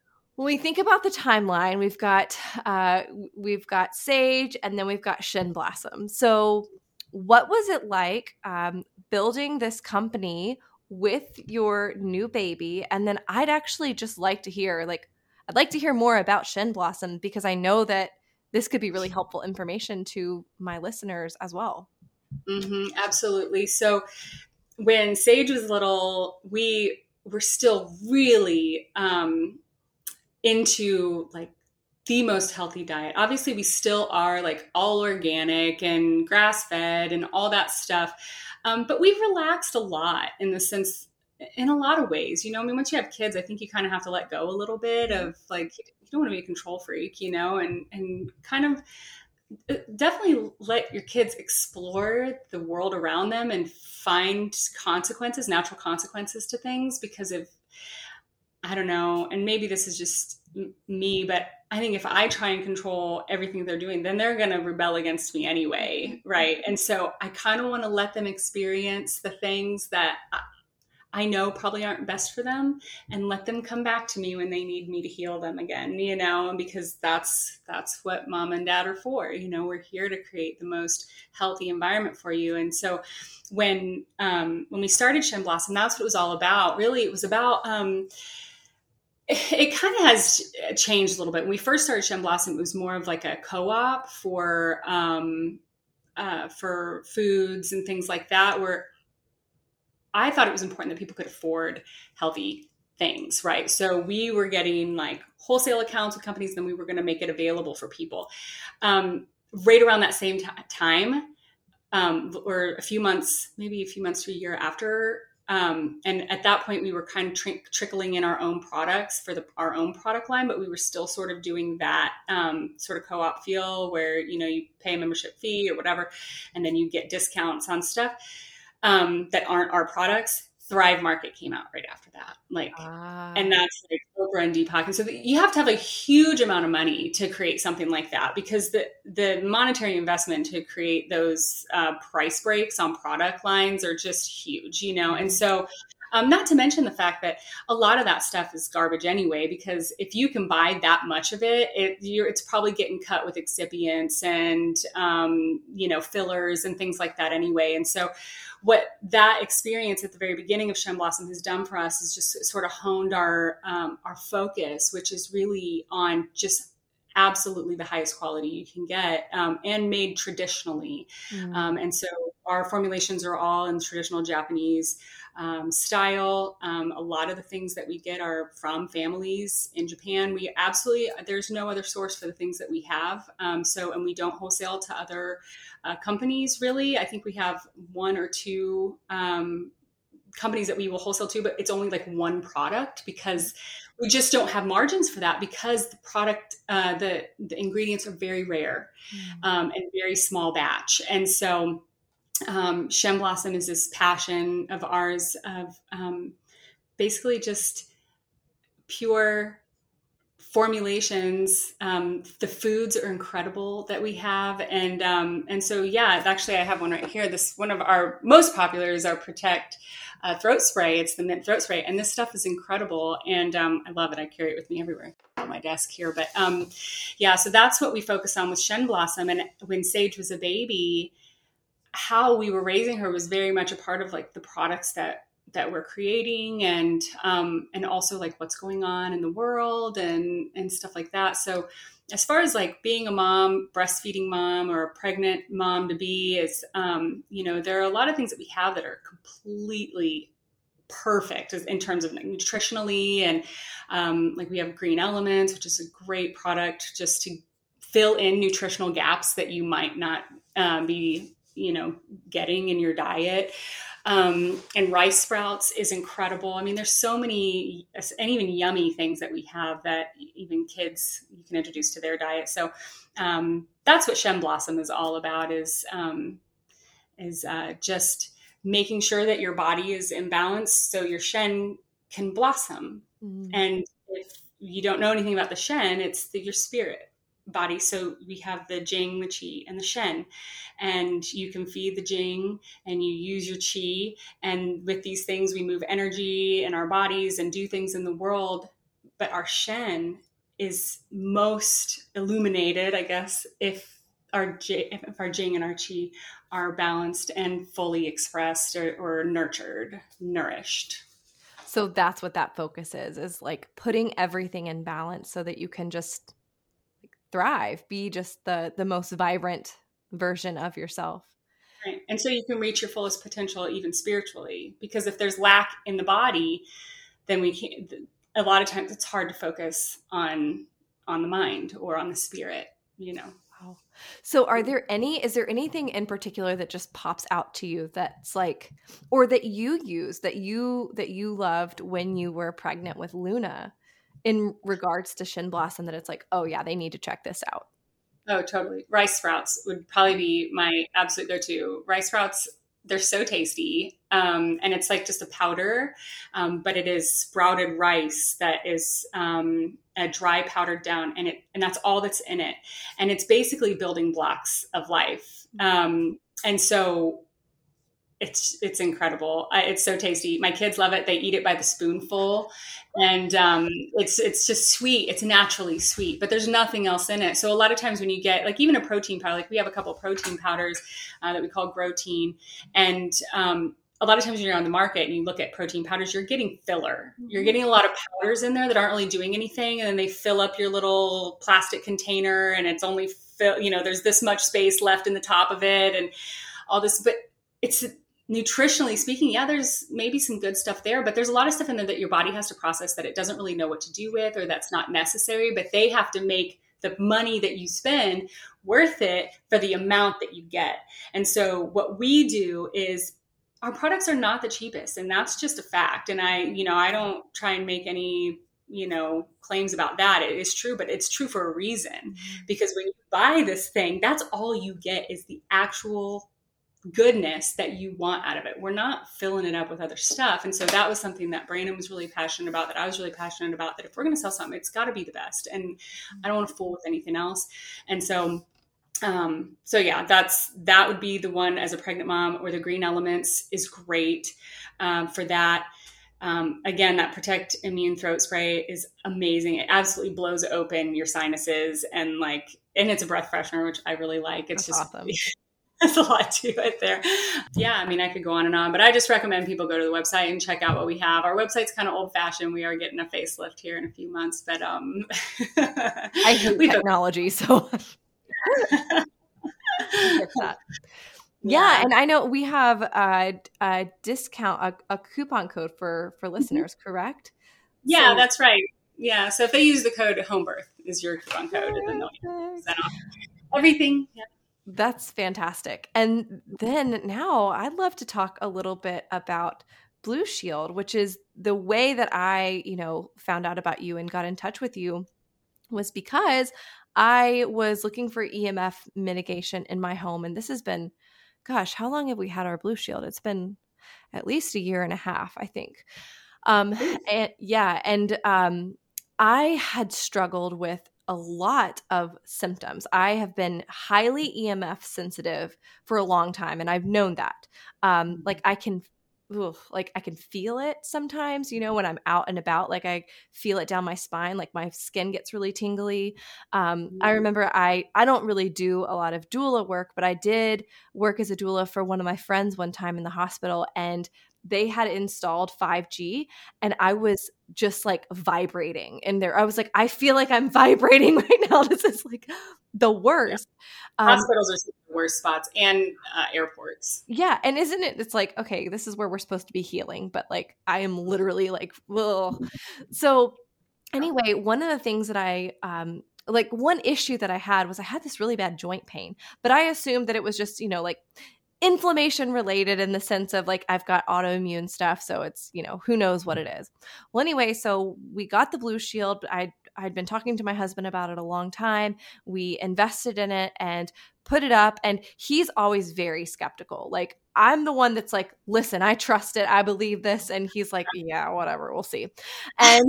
we think about the timeline, we've got, uh, we've got Sage and then we've got Shen Blossom. So what was it like um, building this company with your new baby and then i'd actually just like to hear like i'd like to hear more about shen blossom because i know that this could be really helpful information to my listeners as well mm-hmm, absolutely so when sage was little we were still really um, into like the most healthy diet. Obviously, we still are like all organic and grass fed and all that stuff. Um, but we've relaxed a lot in the sense, in a lot of ways. You know, I mean, once you have kids, I think you kind of have to let go a little bit of like, you don't want to be a control freak, you know, and, and kind of definitely let your kids explore the world around them and find consequences, natural consequences to things because of, I don't know, and maybe this is just me, but I think if I try and control everything they're doing, then they're going to rebel against me anyway. Mm-hmm. Right. And so I kind of want to let them experience the things that I know probably aren't best for them and let them come back to me when they need me to heal them again, you know, because that's that's what mom and dad are for. You know, we're here to create the most healthy environment for you. And so when um when we started Shen Blossom, that's what it was all about. Really, it was about um it kind of has changed a little bit. When we first started Shen Blossom, it was more of like a co-op for um, uh, for foods and things like that. Where I thought it was important that people could afford healthy things, right? So we were getting like wholesale accounts with companies, then we were going to make it available for people. Um, right around that same t- time, um, or a few months, maybe a few months to a year after um, and at that point, we were kind of tr- trickling in our own products for the, our own product line, but we were still sort of doing that um, sort of co-op feel where you know you pay a membership fee or whatever, and then you get discounts on stuff um, that aren't our products. Thrive Market came out right after that. Like, ah. and that's like Oprah and Deepak. And so you have to have a huge amount of money to create something like that because the, the monetary investment to create those uh, price breaks on product lines are just huge, you know? And so, um, not to mention the fact that a lot of that stuff is garbage anyway, because if you can buy that much of it, it it's probably getting cut with excipients and, um, you know, fillers and things like that anyway. And so, what that experience at the very beginning of Shen Blossom has done for us is just sort of honed our um, our focus, which is really on just absolutely the highest quality you can get um, and made traditionally. Mm. Um, and so our formulations are all in traditional Japanese um, style. Um, a lot of the things that we get are from families in Japan. We absolutely, there's no other source for the things that we have. Um, so, and we don't wholesale to other uh, companies really. I think we have one or two um, companies that we will wholesale to, but it's only like one product because we just don't have margins for that because the product, uh, the, the ingredients are very rare mm. um, and very small batch. And so, um, Shen Blossom is this passion of ours of um, basically just pure formulations. Um, the foods are incredible that we have, and um, and so yeah, actually I have one right here. This one of our most popular is our Protect uh, throat spray. It's the mint throat spray, and this stuff is incredible, and um, I love it. I carry it with me everywhere on my desk here. But um, yeah, so that's what we focus on with Shen Blossom. And when Sage was a baby how we were raising her was very much a part of like the products that that we're creating and um and also like what's going on in the world and and stuff like that. So as far as like being a mom breastfeeding mom or a pregnant mom to be is um you know there are a lot of things that we have that are completely perfect in terms of nutritionally and um, like we have green elements which is a great product just to fill in nutritional gaps that you might not um, be you know getting in your diet. Um, and rice sprouts is incredible. I mean there's so many and even yummy things that we have that even kids you can introduce to their diet. So um, that's what shen blossom is all about is um, is uh, just making sure that your body is in balance so your shen can blossom. Mm-hmm. and if you don't know anything about the shen it's the, your spirit body. So we have the Jing, the Qi, and the Shen. And you can feed the Jing and you use your Qi. And with these things, we move energy in our bodies and do things in the world. But our Shen is most illuminated, I guess, if our if our Jing and our Qi are balanced and fully expressed or, or nurtured, nourished. So that's what that focus is, is like putting everything in balance so that you can just thrive be just the the most vibrant version of yourself. Right and so you can reach your fullest potential even spiritually because if there's lack in the body then we can't a lot of times it's hard to focus on on the mind or on the spirit you know? Wow. So are there any is there anything in particular that just pops out to you that's like or that you use that you that you loved when you were pregnant with luna in regards to Shen Blossom that it's like, oh yeah, they need to check this out? Oh, totally. Rice sprouts would probably be my absolute go-to. Rice sprouts, they're so tasty, um, and it's like just a powder, um, but it is sprouted rice that is um, a dry powdered down, and it and that's all that's in it, and it's basically building blocks of life. Um, and so it's it's incredible. it's so tasty. My kids love it. They eat it by the spoonful, and um, it's it's just sweet. It's naturally sweet, but there's nothing else in it. So a lot of times when you get like even a protein powder, like we have a couple protein powders uh, that we call Grotein, and um, a lot of times when you're on the market and you look at protein powders, you're getting filler. You're mm-hmm. getting a lot of powders in there that aren't really doing anything, and then they fill up your little plastic container, and it's only fill. You know, there's this much space left in the top of it, and all this, but it's nutritionally speaking, yeah, there's maybe some good stuff there, but there's a lot of stuff in there that your body has to process that it doesn't really know what to do with or that's not necessary, but they have to make the money that you spend worth it for the amount that you get. And so what we do is our products are not the cheapest and that's just a fact. And I, you know, I don't try and make any you know claims about that it is true but it's true for a reason mm-hmm. because when you buy this thing that's all you get is the actual goodness that you want out of it. We're not filling it up with other stuff. And so that was something that Brandon was really passionate about, that I was really passionate about, that if we're going to sell something, it's got to be the best. And I don't want to fool with anything else. And so, um, so yeah, that's, that would be the one as a pregnant mom or the green elements is great, um, for that. Um, again, that protect immune throat spray is amazing. It absolutely blows open your sinuses and like, and it's a breath freshener, which I really like. It's That's just, awesome. There's a lot to it there. Yeah, I mean, I could go on and on, but I just recommend people go to the website and check out what we have. Our website's kind of old fashioned. We are getting a facelift here in a few months, but um, I hate technology, so. yeah. yeah. and I know we have a, a discount, a, a, coupon code for for mm-hmm. listeners, correct? Yeah, so, that's right. Yeah, so if they use the code HOMEBIRTH is your coupon code, and then they'll get off everything. Yeah. That's fantastic. And then now I'd love to talk a little bit about Blushield, which is the way that I, you know, found out about you and got in touch with you was because I was looking for EMF mitigation in my home. And this has been, gosh, how long have we had our Blushield? It's been at least a year and a half, I think. Um, and yeah, and um, I had struggled with a lot of symptoms. I have been highly EMF sensitive for a long time, and I've known that. Um, like I can, ugh, like I can feel it sometimes. You know, when I'm out and about, like I feel it down my spine. Like my skin gets really tingly. Um, I mm-hmm. remember I I don't really do a lot of doula work, but I did work as a doula for one of my friends one time in the hospital, and they had installed 5G and I was just like vibrating in there. I was like, I feel like I'm vibrating right now. This is like the worst. Yeah. Um, Hospitals are the worst spots and uh, airports. Yeah. And isn't it? It's like, okay, this is where we're supposed to be healing, but like I am literally like, ugh. so anyway, one of the things that I, um, like one issue that I had was I had this really bad joint pain, but I assumed that it was just, you know, like inflammation related in the sense of like I've got autoimmune stuff so it's you know who knows what it is. Well anyway, so we got the Blushield. I I'd been talking to my husband about it a long time. We invested in it and put it up and he's always very skeptical. Like I'm the one that's like, "Listen, I trust it. I believe this." And he's like, "Yeah, whatever. We'll see." And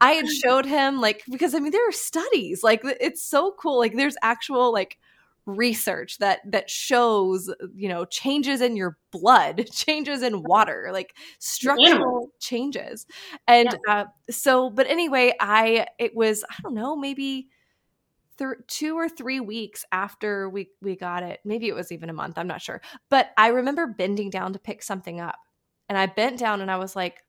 I had showed him like because I mean there are studies. Like it's so cool. Like there's actual like research that that shows you know changes in your blood changes in water like structural changes. And yeah. uh, so but anyway i it was i don't know maybe th- two or three weeks after we we got it. Maybe it was even a month i'm not sure. But i remember bending down to pick something up. And i bent down and i was like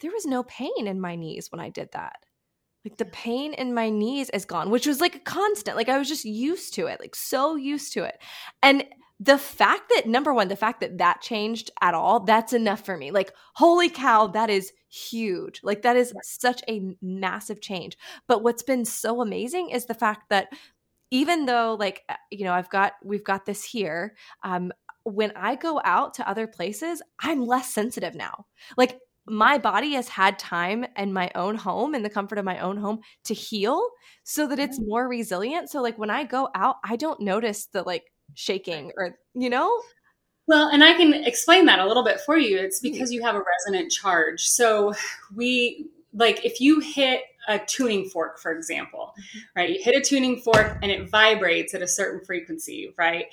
there was no pain in my knees when i did that like the pain in my knees is gone which was like a constant. Like i was just used to it like so used to it. And the fact that number one the fact that that changed at all that's enough for me. Like holy cow that is huge. Like that is such a massive change. But what's been so amazing is the fact that even though like uh, you know i've got we've got this here um when I go out to other places, I'm less sensitive now. Like my body has had time in my own home in the comfort of my own home to heal so that it's more resilient. So like when i go out i don't notice the like shaking or you know? Well and i can explain that a little bit for you. It's because you have a resonant charge. So we like if you hit a tuning fork for example mm-hmm. right? You hit a tuning fork and it vibrates at a certain frequency right?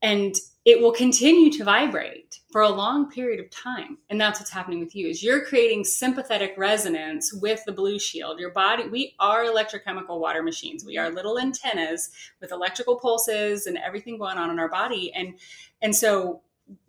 And it will continue to vibrate for a long period of time. And that's what's happening with you is you're creating sympathetic resonance with the Blushield. Your body we are electrochemical water machines. We are little antennas with electrical pulses and everything going on in our body. And and so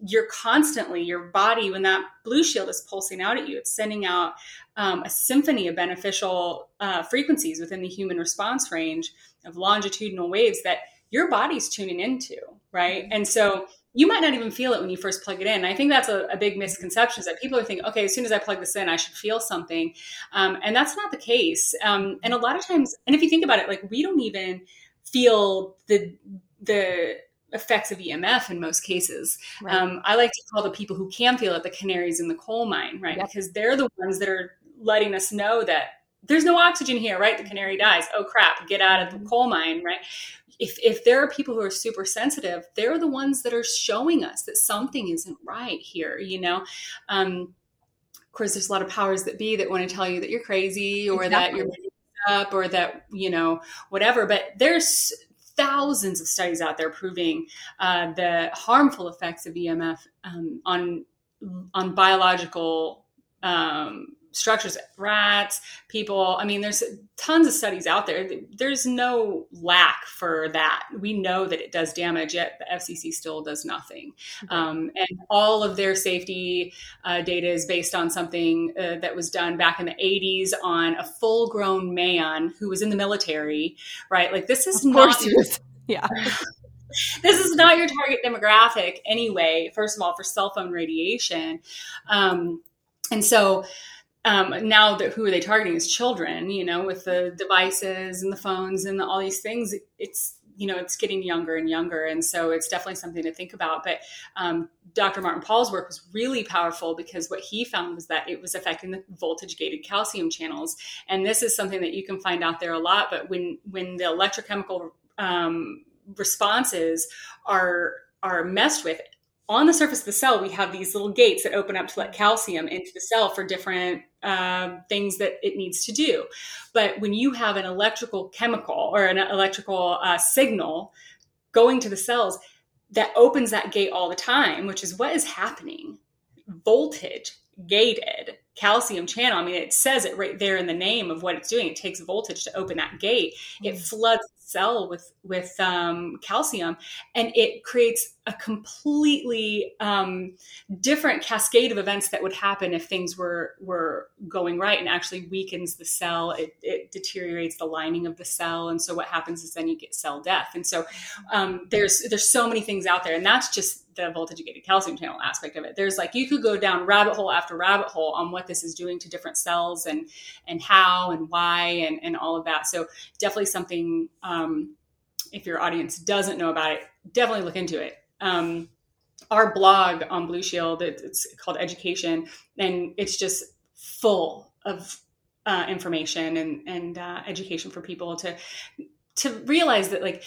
you're constantly your body when that Blushield is pulsing out at you it's sending out um, a symphony of beneficial uh, frequencies within the human response range of longitudinal waves that your body's tuning into, right? Mm-hmm. And so you might not even feel it when you first plug it in. I think that's a, a, big misconception is that people are thinking, okay, as soon as I plug this in, I should feel something. Um, and that's not the case. Um, and a lot of times, and if you think about it, like we don't even feel the, the, effects of EMF in most cases. Right. Um, I like to call the people who can feel it the canaries in the coal mine, right? Yep. Because they're the ones that are letting us know that there's no oxygen here, right? The canary dies. Oh crap, get out of the mm-hmm. coal mine, right? If if there are people who are super sensitive, they're the ones that are showing us that something isn't right here, you know. Um, of course, there's a lot of powers that be that want to tell you that you're crazy or exactly. that you're up or that you know whatever. But there's thousands of studies out there proving uh, the harmful effects of EMF um, on on biological um, structures rats people i mean there's tons of studies out there. There's no lack for that. We know that it does damage yet the fcc still does nothing. Um, and all of their safety uh, data is based on something uh, that was done back in the 80s on a full grown man who was in the military right? Like this is not yeah. This is not your target demographic anyway first of all for cell phone radiation. Um, and so um, now that who are they targeting is children you know with the devices and the phones and the, all these things it's you know it's getting younger and younger. And so it's definitely something to think about. But um, dr martin Pall's work was really powerful because what he found was that it was affecting the voltage gated calcium channels. And this is something that you can find out there a lot but when when the electrochemical um, responses are are messed with on the surface of the cell, we have these little gates that open up to let calcium into the cell for different um, things that it needs to do. But when you have an electrical chemical or an electrical uh, signal going to the cells, that opens that gate all the time, which is what is happening. Voltage gated calcium channel. I mean, it says it right there in the name of what it's doing. It takes voltage to open that gate. It mm. floods cell with with um, calcium, and it creates a completely um, different cascade of events that would happen if things were were going right, and actually weakens the cell. It, it deteriorates the lining of the cell, and so what happens is then you get cell death. And so um, there's there's so many things out there, and that's just the voltage gated calcium channel aspect of it. There's like you could go down rabbit hole after rabbit hole on what this is doing to different cells and and how and why and and all of that. So definitely something. Um, if your audience doesn't know about it, definitely look into it. Um, our blog on Blushield, it, it's called Education, and it's just full of uh, information and and uh, education for people to to realize that like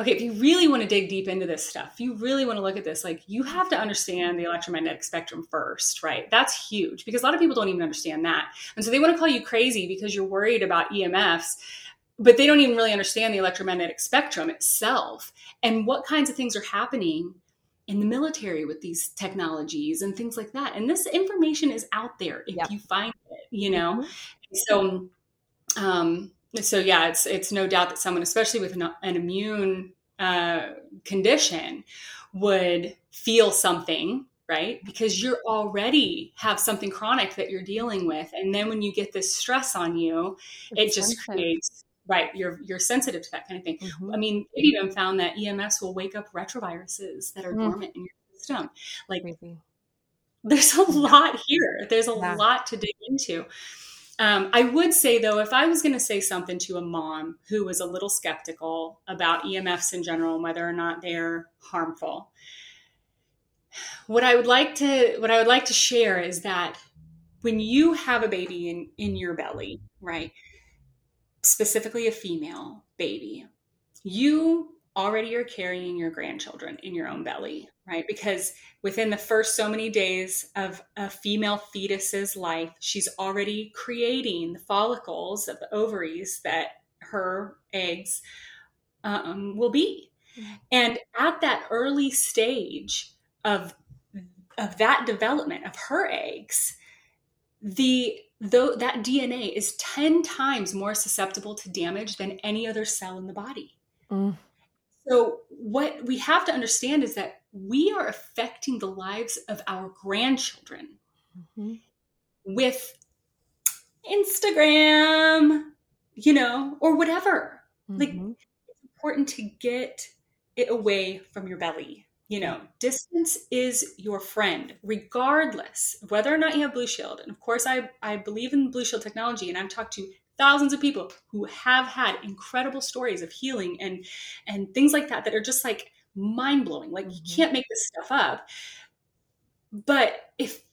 okay, if you really want to dig deep into this stuff, you really want to look at this, like you have to understand the electromagnetic spectrum first, right? That's huge because a lot of people don't even understand that. And so they want to call you crazy because you're worried about EMFs, but they don't even really understand the electromagnetic spectrum itself and what kinds of things are happening in the military with these technologies and things like that. And this information is out there if yep. you find it, you know? Mm-hmm. So, um, so yeah, it's it's no doubt that someone, especially with an, an immune uh, condition, would feel something right because you're already have something chronic that you're dealing with and then when you get this stress on you it's it just sensitive. creates right you're you're sensitive to that kind of thing mm-hmm. i mean it even found that ems will wake up retroviruses that are mm. dormant in your system like Crazy. there's a lot here there's a yeah. lot to dig into um, I would say, though, if I was going to say something to a mom who was a little skeptical about EMFs in general and whether or not they're harmful, what I would like to what I would like to share is that when you have a baby in in your belly, right, specifically a female baby, you already are carrying your grandchildren in your own belly, right? Because within the first so many days of a female fetus's life, she's already creating the follicles of the ovaries that her eggs um, will be. Mm-hmm. And at that early stage of of that development of her eggs, the though that DNA is 10 times more susceptible to damage than any other cell in the body. Mm. So, what we have to understand is that we are affecting the lives of our grandchildren mm-hmm. with Instagram, you know, or whatever. Mm-hmm. Like, it's important to get it away from your belly. You know, distance is your friend, regardless of whether or not you have Blushield. And of course, I, I believe in Blushield technology, and I've talked to thousands of people who have had incredible stories of healing and and things like that that are just like mind blowing. Like you mm-hmm. can't make this stuff up. But if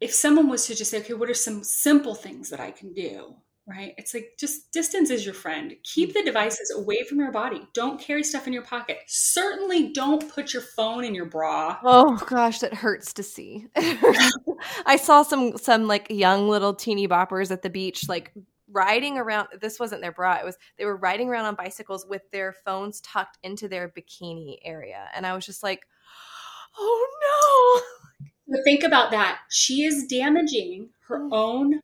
if someone was to just say, okay, what are some simple things that I can do? Right? It's like just distance is your friend. Keep mm-hmm. the devices away from your body. Don't carry stuff in your pocket. Certainly don't put your phone in your bra. Oh gosh, that hurts to see. I saw some some like young little teeny boppers at the beach like riding around this wasn't their bra it was they were riding around on bicycles with their phones tucked into their bikini area and i was just like oh no but think about that she is damaging her mm. own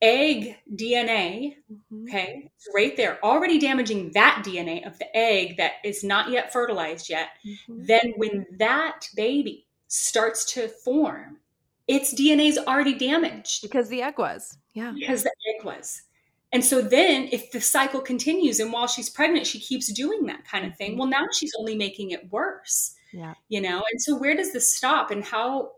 egg DNA, mm-hmm. okay, it's right there, already damaging that DNA of the egg that is not yet fertilized yet. Mm-hmm. Then when that baby starts to form, its DNA is already damaged. Because the egg was. Yeah. Because the egg was. And so then if the cycle continues and while she's pregnant, she keeps doing that kind of thing, mm-hmm. well, now she's only making it worse. Yeah. You know, and so where does this stop and how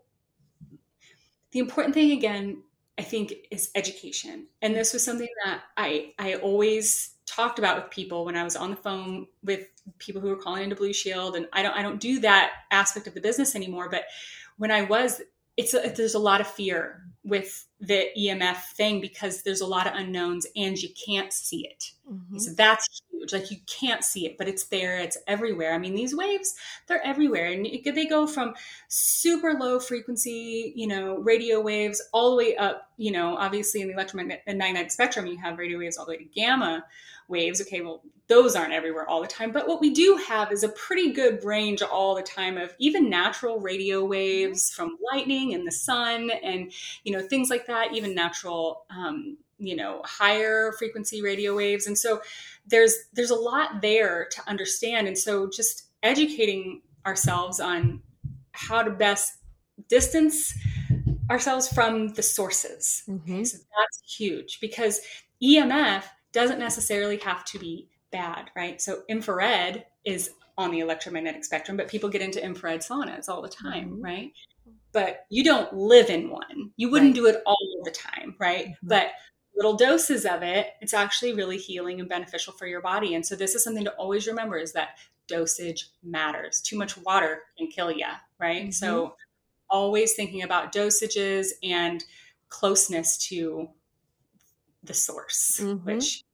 the important thing again I think is education. And this was something that I I always talked about with people when I was on the phone with people who were calling into Blushield and I don't I don't do that aspect of the business anymore, but when I was it's a, there's a lot of fear with the EMF thing because there's a lot of unknowns and you can't see it. Mm-hmm. So that's huge. Like you can't see it, but it's there. It's everywhere. I mean, these waves, they're everywhere. And it, they go from super low frequency, you know, radio waves all the way up, you know, obviously in the electromagnetic spectrum, you have radio waves all the way to gamma waves. Okay, well, those aren't everywhere all the time. But what we do have is a pretty good range all the time of even natural radio waves from lightning and the sun and, you know, things like that, even natural, um, you know, higher frequency radio waves. And so there's there's a lot there to understand. And so just educating ourselves on how to best distance ourselves from the sources. Mm-hmm. So that's huge because EMF doesn't necessarily have to be bad, right? So infrared is on the electromagnetic spectrum, but people get into infrared saunas all the time, mm-hmm. right? But you don't live in one. You wouldn't right. do it all the time, right? Mm-hmm. But little doses of it, it's actually really healing and beneficial for your body. And so this is something to always remember is that dosage matters. Too much water can kill you, right? Mm-hmm. So always thinking about dosages and closeness to the source, mm-hmm. which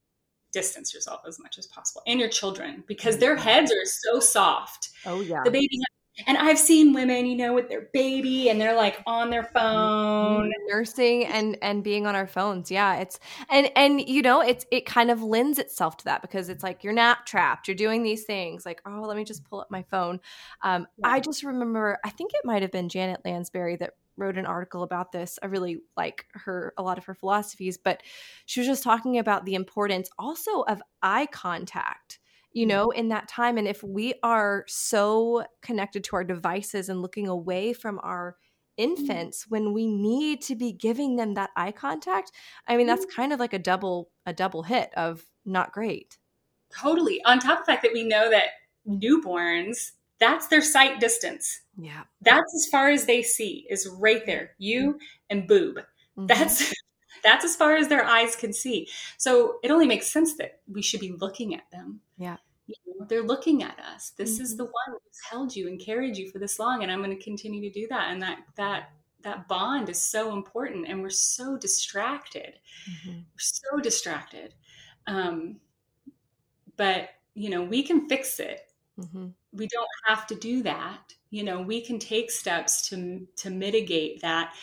distance yourself as much as possible and your children because their heads are so soft. Oh yeah. The baby and I've seen women, you know, with their baby and they're like on their phone, nursing and and being on our phones. Yeah, it's and and you know, it's it kind of lends itself to that because it's like you're nap trapped. You're doing these things like, oh, let me just pull up my phone. Um, yeah. I just remember, I think it might have been Janet Lansbury that wrote an article about this. I really like her a lot of her philosophies, but she was just talking about the importance also of eye contact. You mm. know, in that time. And if we are so connected to our devices and looking away from our mm. infants when we need to be giving them that eye contact i mean that's mm. kind of like a double a double hit of not great totally on top of the fact that we know that newborns that's their sight distance. Yeah. That's as far as they see is right there. You and boob. Mm-hmm. That's that's as far as their eyes can see. So it only makes sense that we should be looking at them. Yeah. You know, they're looking at us. This mm-hmm. is the one who's held you and carried you for this long and I'm going to continue to do that and that that that bond is so important and we're so distracted. Mm-hmm. We're so distracted. Um but you know, we can fix it. Mm-hmm we don't have to do that you know we can take steps to to mitigate that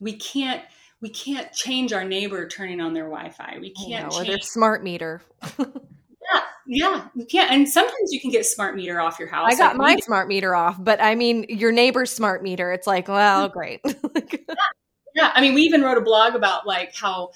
we can't we can't change our neighbor turning on their wi-fi we can't know, or their smart meter yeah yeah you can't and sometimes you can get smart meter off your house i got like my smart meter off but i mean your neighbor's smart meter it's like well great yeah. yeah i mean we even wrote a blog about like how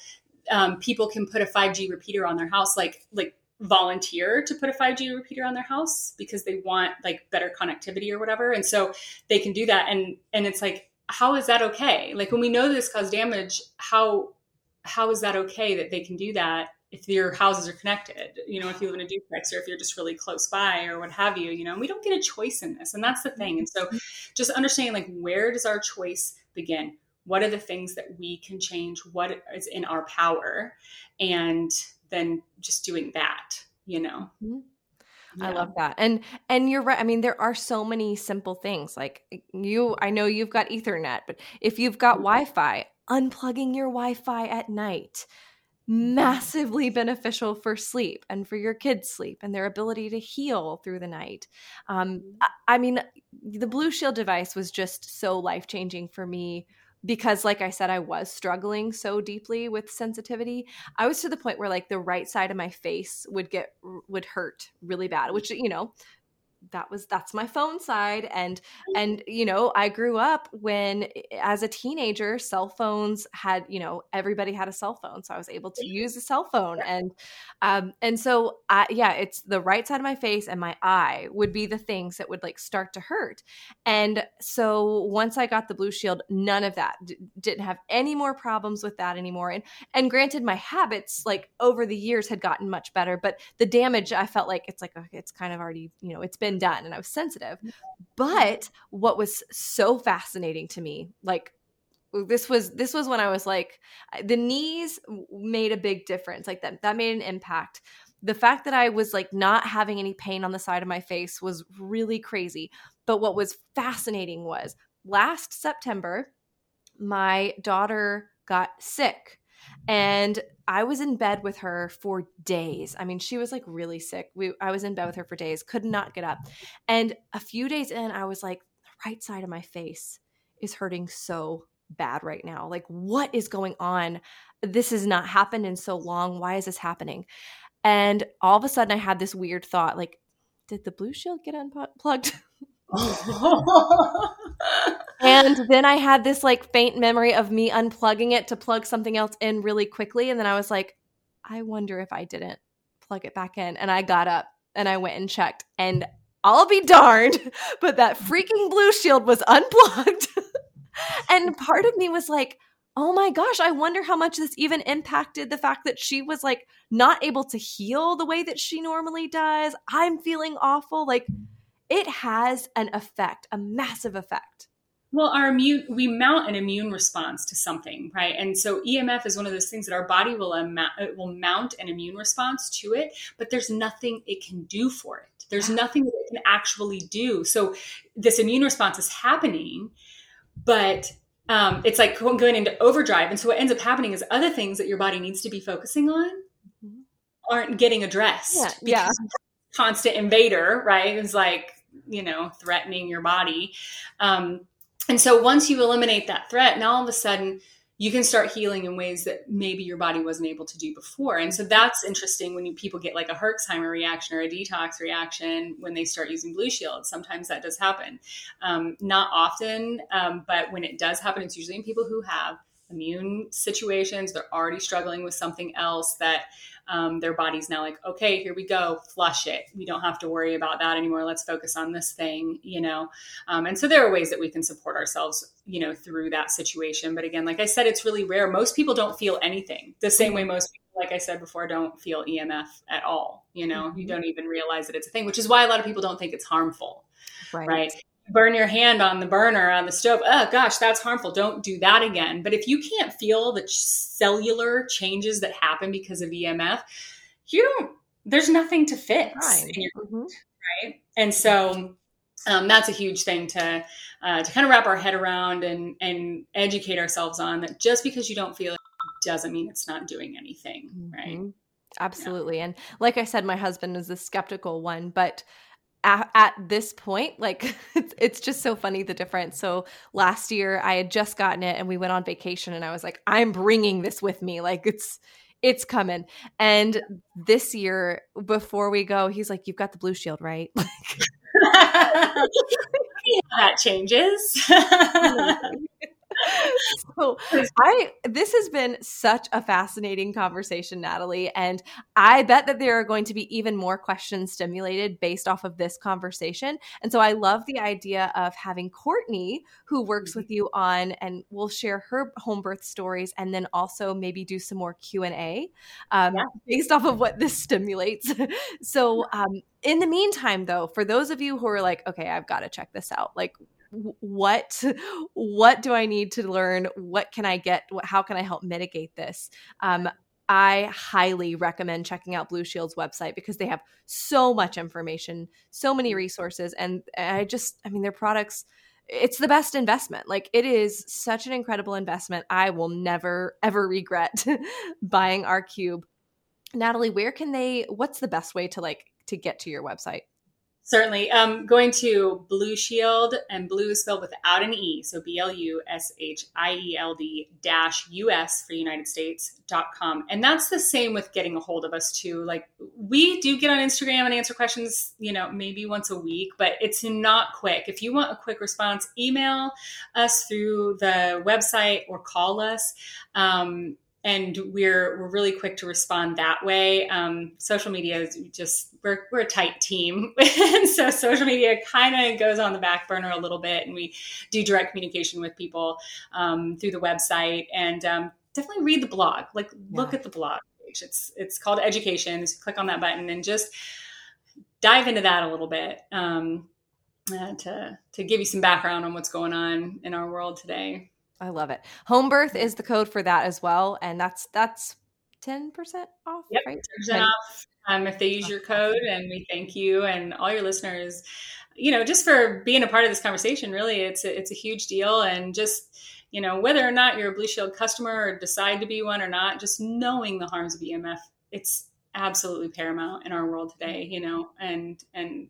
um, people can put a 5g repeater on their house like like volunteer to put a 5G repeater on their house because they want like better connectivity or whatever. And so they can do that. And and it's like, how is that okay? Like when we know this causes damage, how how is that okay that they can do that if your houses are connected? You know, if you live in a duplex or if you're just really close by or what have you, you know, we don't get a choice in this. And that's the thing. And so just understanding like where does our choice begin? What are the things that we can change? What is in our power? And then just doing that, you know? Mm-hmm. Yeah. I love that. And and you're right. I mean, there are so many simple things. Like you I know you've got ethernet, but if you've got mm-hmm. Wi-Fi, unplugging your Wi-Fi at night massively beneficial for sleep and for your kids' sleep and their ability to heal through the night. Um, mm-hmm. I, I mean, the Blushield device was just so life changing for me because like i said i was struggling so deeply with sensitivity i was to the point where like the right side of my face would get would hurt really bad which you know that was that's my phone side and and you know i grew up when as a teenager cell phones had you know everybody had a cell phone so i was able to use a cell phone and um and so i yeah it's the right side of my face and my eye would be the things that would like start to hurt and so once i got the Blushield none of that D- didn't have any more problems with that anymore and and granted my habits like over the years had gotten much better but the damage i felt like it's like okay, it's kind of already you know it's been done and I was sensitive. But what was so fascinating to me, like this was this was when I was like the knees made a big difference. Like that that made an impact. The fact that I was like not having any pain on the side of my face was really crazy. But what was fascinating was last September my daughter got sick and I was in bed with her for days. I mean, she was like really sick. We I was in bed with her for days, could not get up. And a few days in, I was like, the right side of my face is hurting so bad right now. Like, what is going on? This has not happened in so long. Why is this happening? And all of a sudden, I had this weird thought like, did the Blushield get unplugged? and then I had this like faint memory of me unplugging it to plug something else in really quickly. And then I was like, I wonder if I didn't plug it back in. And I got up and I went and checked. And I'll be darned, but that freaking Blushield was unplugged. and part of me was like, oh my gosh, I wonder how much this even impacted the fact that she was like not able to heal the way that she normally does. I'm feeling awful. Like, it has an effect, a massive effect. Well, our immune, we mount an immune response to something, right? And so EMF is one of those things that our body will, it will mount an immune response to it, but there's nothing it can do for it. There's nothing that it can actually do. So this immune response is happening, but um, it's like going into overdrive. And so what ends up happening is other things that your body needs to be focusing on mm-hmm. aren't getting addressed. Yeah. yeah. Constant invader, right? It's like, you know, threatening your body. Um, and so once you eliminate that threat, now all of a sudden you can start healing in ways that maybe your body wasn't able to do before. And so that's interesting when you, people get like a Herxheimer reaction or a detox reaction when they start using Blushield. Sometimes that does happen. Um, not often, um, but when it does happen, it's usually in people who have immune situations. They're already struggling with something else that um, their body's now like, okay, here we go, flush it. We don't have to worry about that anymore. Let's focus on this thing, you know. Um, and so there are ways that we can support ourselves, you know, through that situation. But again, like I said, it's really rare. Most people don't feel anything the same way most people, like I said before, don't feel EMF at all. You know, mm-hmm. you don't even realize that it's a thing, which is why a lot of people don't think it's harmful. Right. right burn your hand on the burner on the stove. Oh gosh, that's harmful. Don't do that again. But if you can't feel the cellular changes that happen because of EMF, you don't. There's nothing to fix, your, mm-hmm. right? And so um, that's a huge thing to uh, to kind of wrap our head around and and educate ourselves on. That just because you don't feel it doesn't mean it's not doing anything, right? Mm-hmm. Absolutely. Yeah. And like I said, my husband is the skeptical one, but at, at this point, like it's, it's just so funny the difference. So last year I had just gotten it and we went on vacation and I was like, I'm bringing this with me. Like it's, it's coming. And this year, before we go, he's like, You've got the Blushield, right? that changes. so I this has been such a fascinating conversation, Natalie, and I bet that there are going to be even more questions stimulated based off of this conversation. And so I love the idea of having Courtney, who works with you on, and will share her home birth stories, and then also maybe do some more Q and A um, yeah. based off of what this stimulates. so. Um, in the meantime though for those of you who are like okay i've got to check this out like what what do i need to learn what can i get how can i help mitigate this um, I highly recommend checking out Blushield's website because they have so much information, so many resources, and I just, I mean, their products, it's the best investment. Like, it is such an incredible investment. I will never, ever regret buying our cube. Natalie, where can they, what's the best way to like, to get to your website? Certainly. Um, going to Blushield, and blue is spelled without an E. So B L U S H I E L D dash US for United States dot com. And that's the same with getting a hold of us too. Like we do get on Instagram and answer questions, you know, maybe once a week, but it's not quick. If you want a quick response, email us through the website or call us. Um, and we're we're really quick to respond that way. Um, social media is just we're we're a tight team, and so social media kind of goes on the back burner a little bit, and we do direct communication with people um, through the website, and um, definitely read the blog. Like look yeah. at the blog page. It's it's called Education. So click on that button and just dive into that a little bit. Um, uh, to to give you some background on what's going on in our world today. I love it. Home birth is the code for that as well, and that's that's ten percent off. Yep, right? percent off um, if they use your code, and we thank you and all your listeners. You know, just for being a part of this conversation. Really, it's a, it's a huge deal, and just you know whether or not you're a Blushield customer or decide to be one or not, just knowing the harms of EMF, it's absolutely paramount in our world today. You know, and and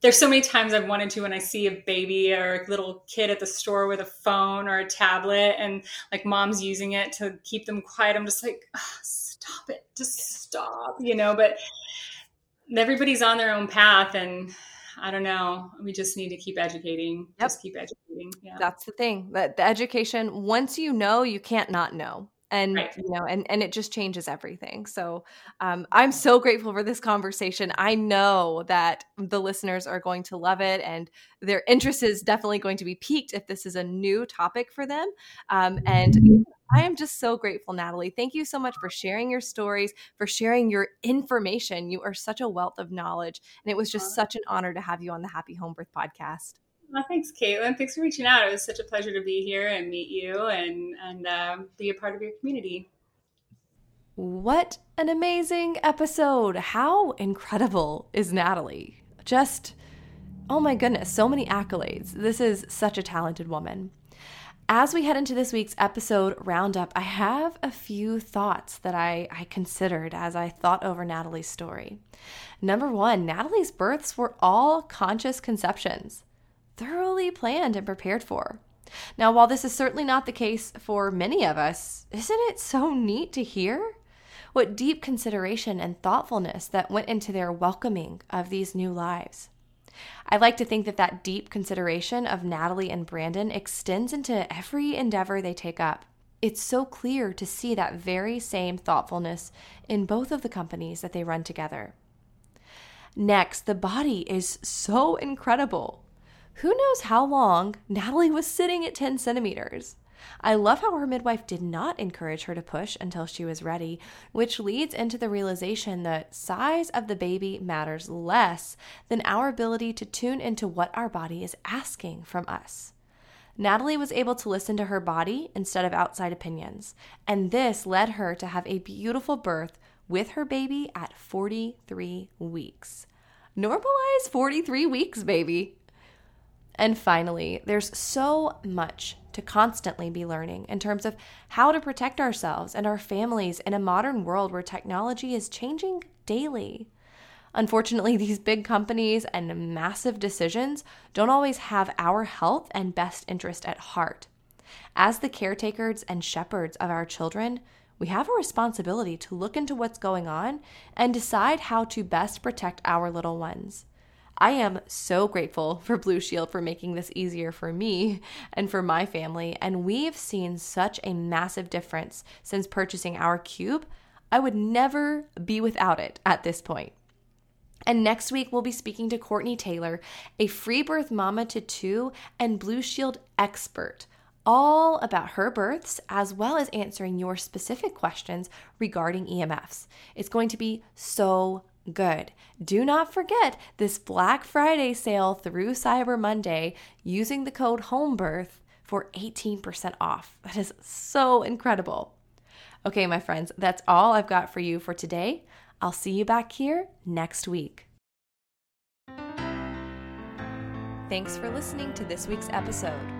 there's so many times I've wanted to when I see a baby or a little kid at the store with a phone or a tablet and like mom's using it to keep them quiet. I'm just like, oh, stop it, just stop, you know. But everybody's on their own path, and I don't know. We just need to keep educating. Yep. Just keep educating. Yeah, that's the thing. That the education. Once you know, you can't not know and right. you know and and it just changes everything so um, i'm so grateful for this conversation i know that the listeners are going to love it and their interest is definitely going to be piqued if this is a new topic for them um, and I am just so grateful, Natalie. Thank you so much for sharing your stories, for sharing your information. You are such a wealth of knowledge. And it was just such an honor to have you on the Happy Home Birth podcast. Well, thanks, Caitlin. Thanks for reaching out. It was such a pleasure to be here and meet you and and uh, be a part of your community. What an amazing episode! How incredible is Natalie? Just oh my goodness, so many accolades. This is such a talented woman. As we head into this week's episode roundup, I have a few thoughts that I, I considered as I thought over Natalie's story. Number one, Natalie's births were all conscious conceptions thoroughly planned and prepared for. Now, while this is certainly not the case for many of us, isn't it so neat to hear? What deep consideration and thoughtfulness that went into their welcoming of these new lives. I like to think that that deep consideration of Natalie and Brandon extends into every endeavor they take up. It's so clear to see that very same thoughtfulness in both of the companies that they run together. Next, the body is so incredible. Who knows how long Natalie was sitting at 10 centimeters? I love how her midwife did not encourage her to push until she was ready, which leads into the realization that size of the baby matters less than our ability to tune into what our body is asking from us. Natalie was able to listen to her body instead of outside opinions, and this led her to have a beautiful birth with her baby at 43 weeks. Normalize 43 weeks, baby. And finally, there's so much to constantly be learning in terms of how to protect ourselves and our families in a modern world where technology is changing daily. Unfortunately, these big companies and massive decisions don't always have our health and best interest at heart. As the caretakers and shepherds of our children, we have a responsibility to look into what's going on and decide how to best protect our little ones. I am so grateful for Blushield for making this easier for me and for my family. And we've seen such a massive difference since purchasing our cube. I would never be without it at this point. And next week, we'll be speaking to Courtney Taylor, a free birth mama to two and Blushield expert, all about her births as well as answering your specific questions regarding EMFs. It's going to be so good. Do not forget this Black Friday sale through Cyber Monday using the code HOMEBIRTH for 18% off. That is so incredible. Okay, my friends, that's all I've got for you for today. I'll see you back here next week. Thanks for listening to this week's episode.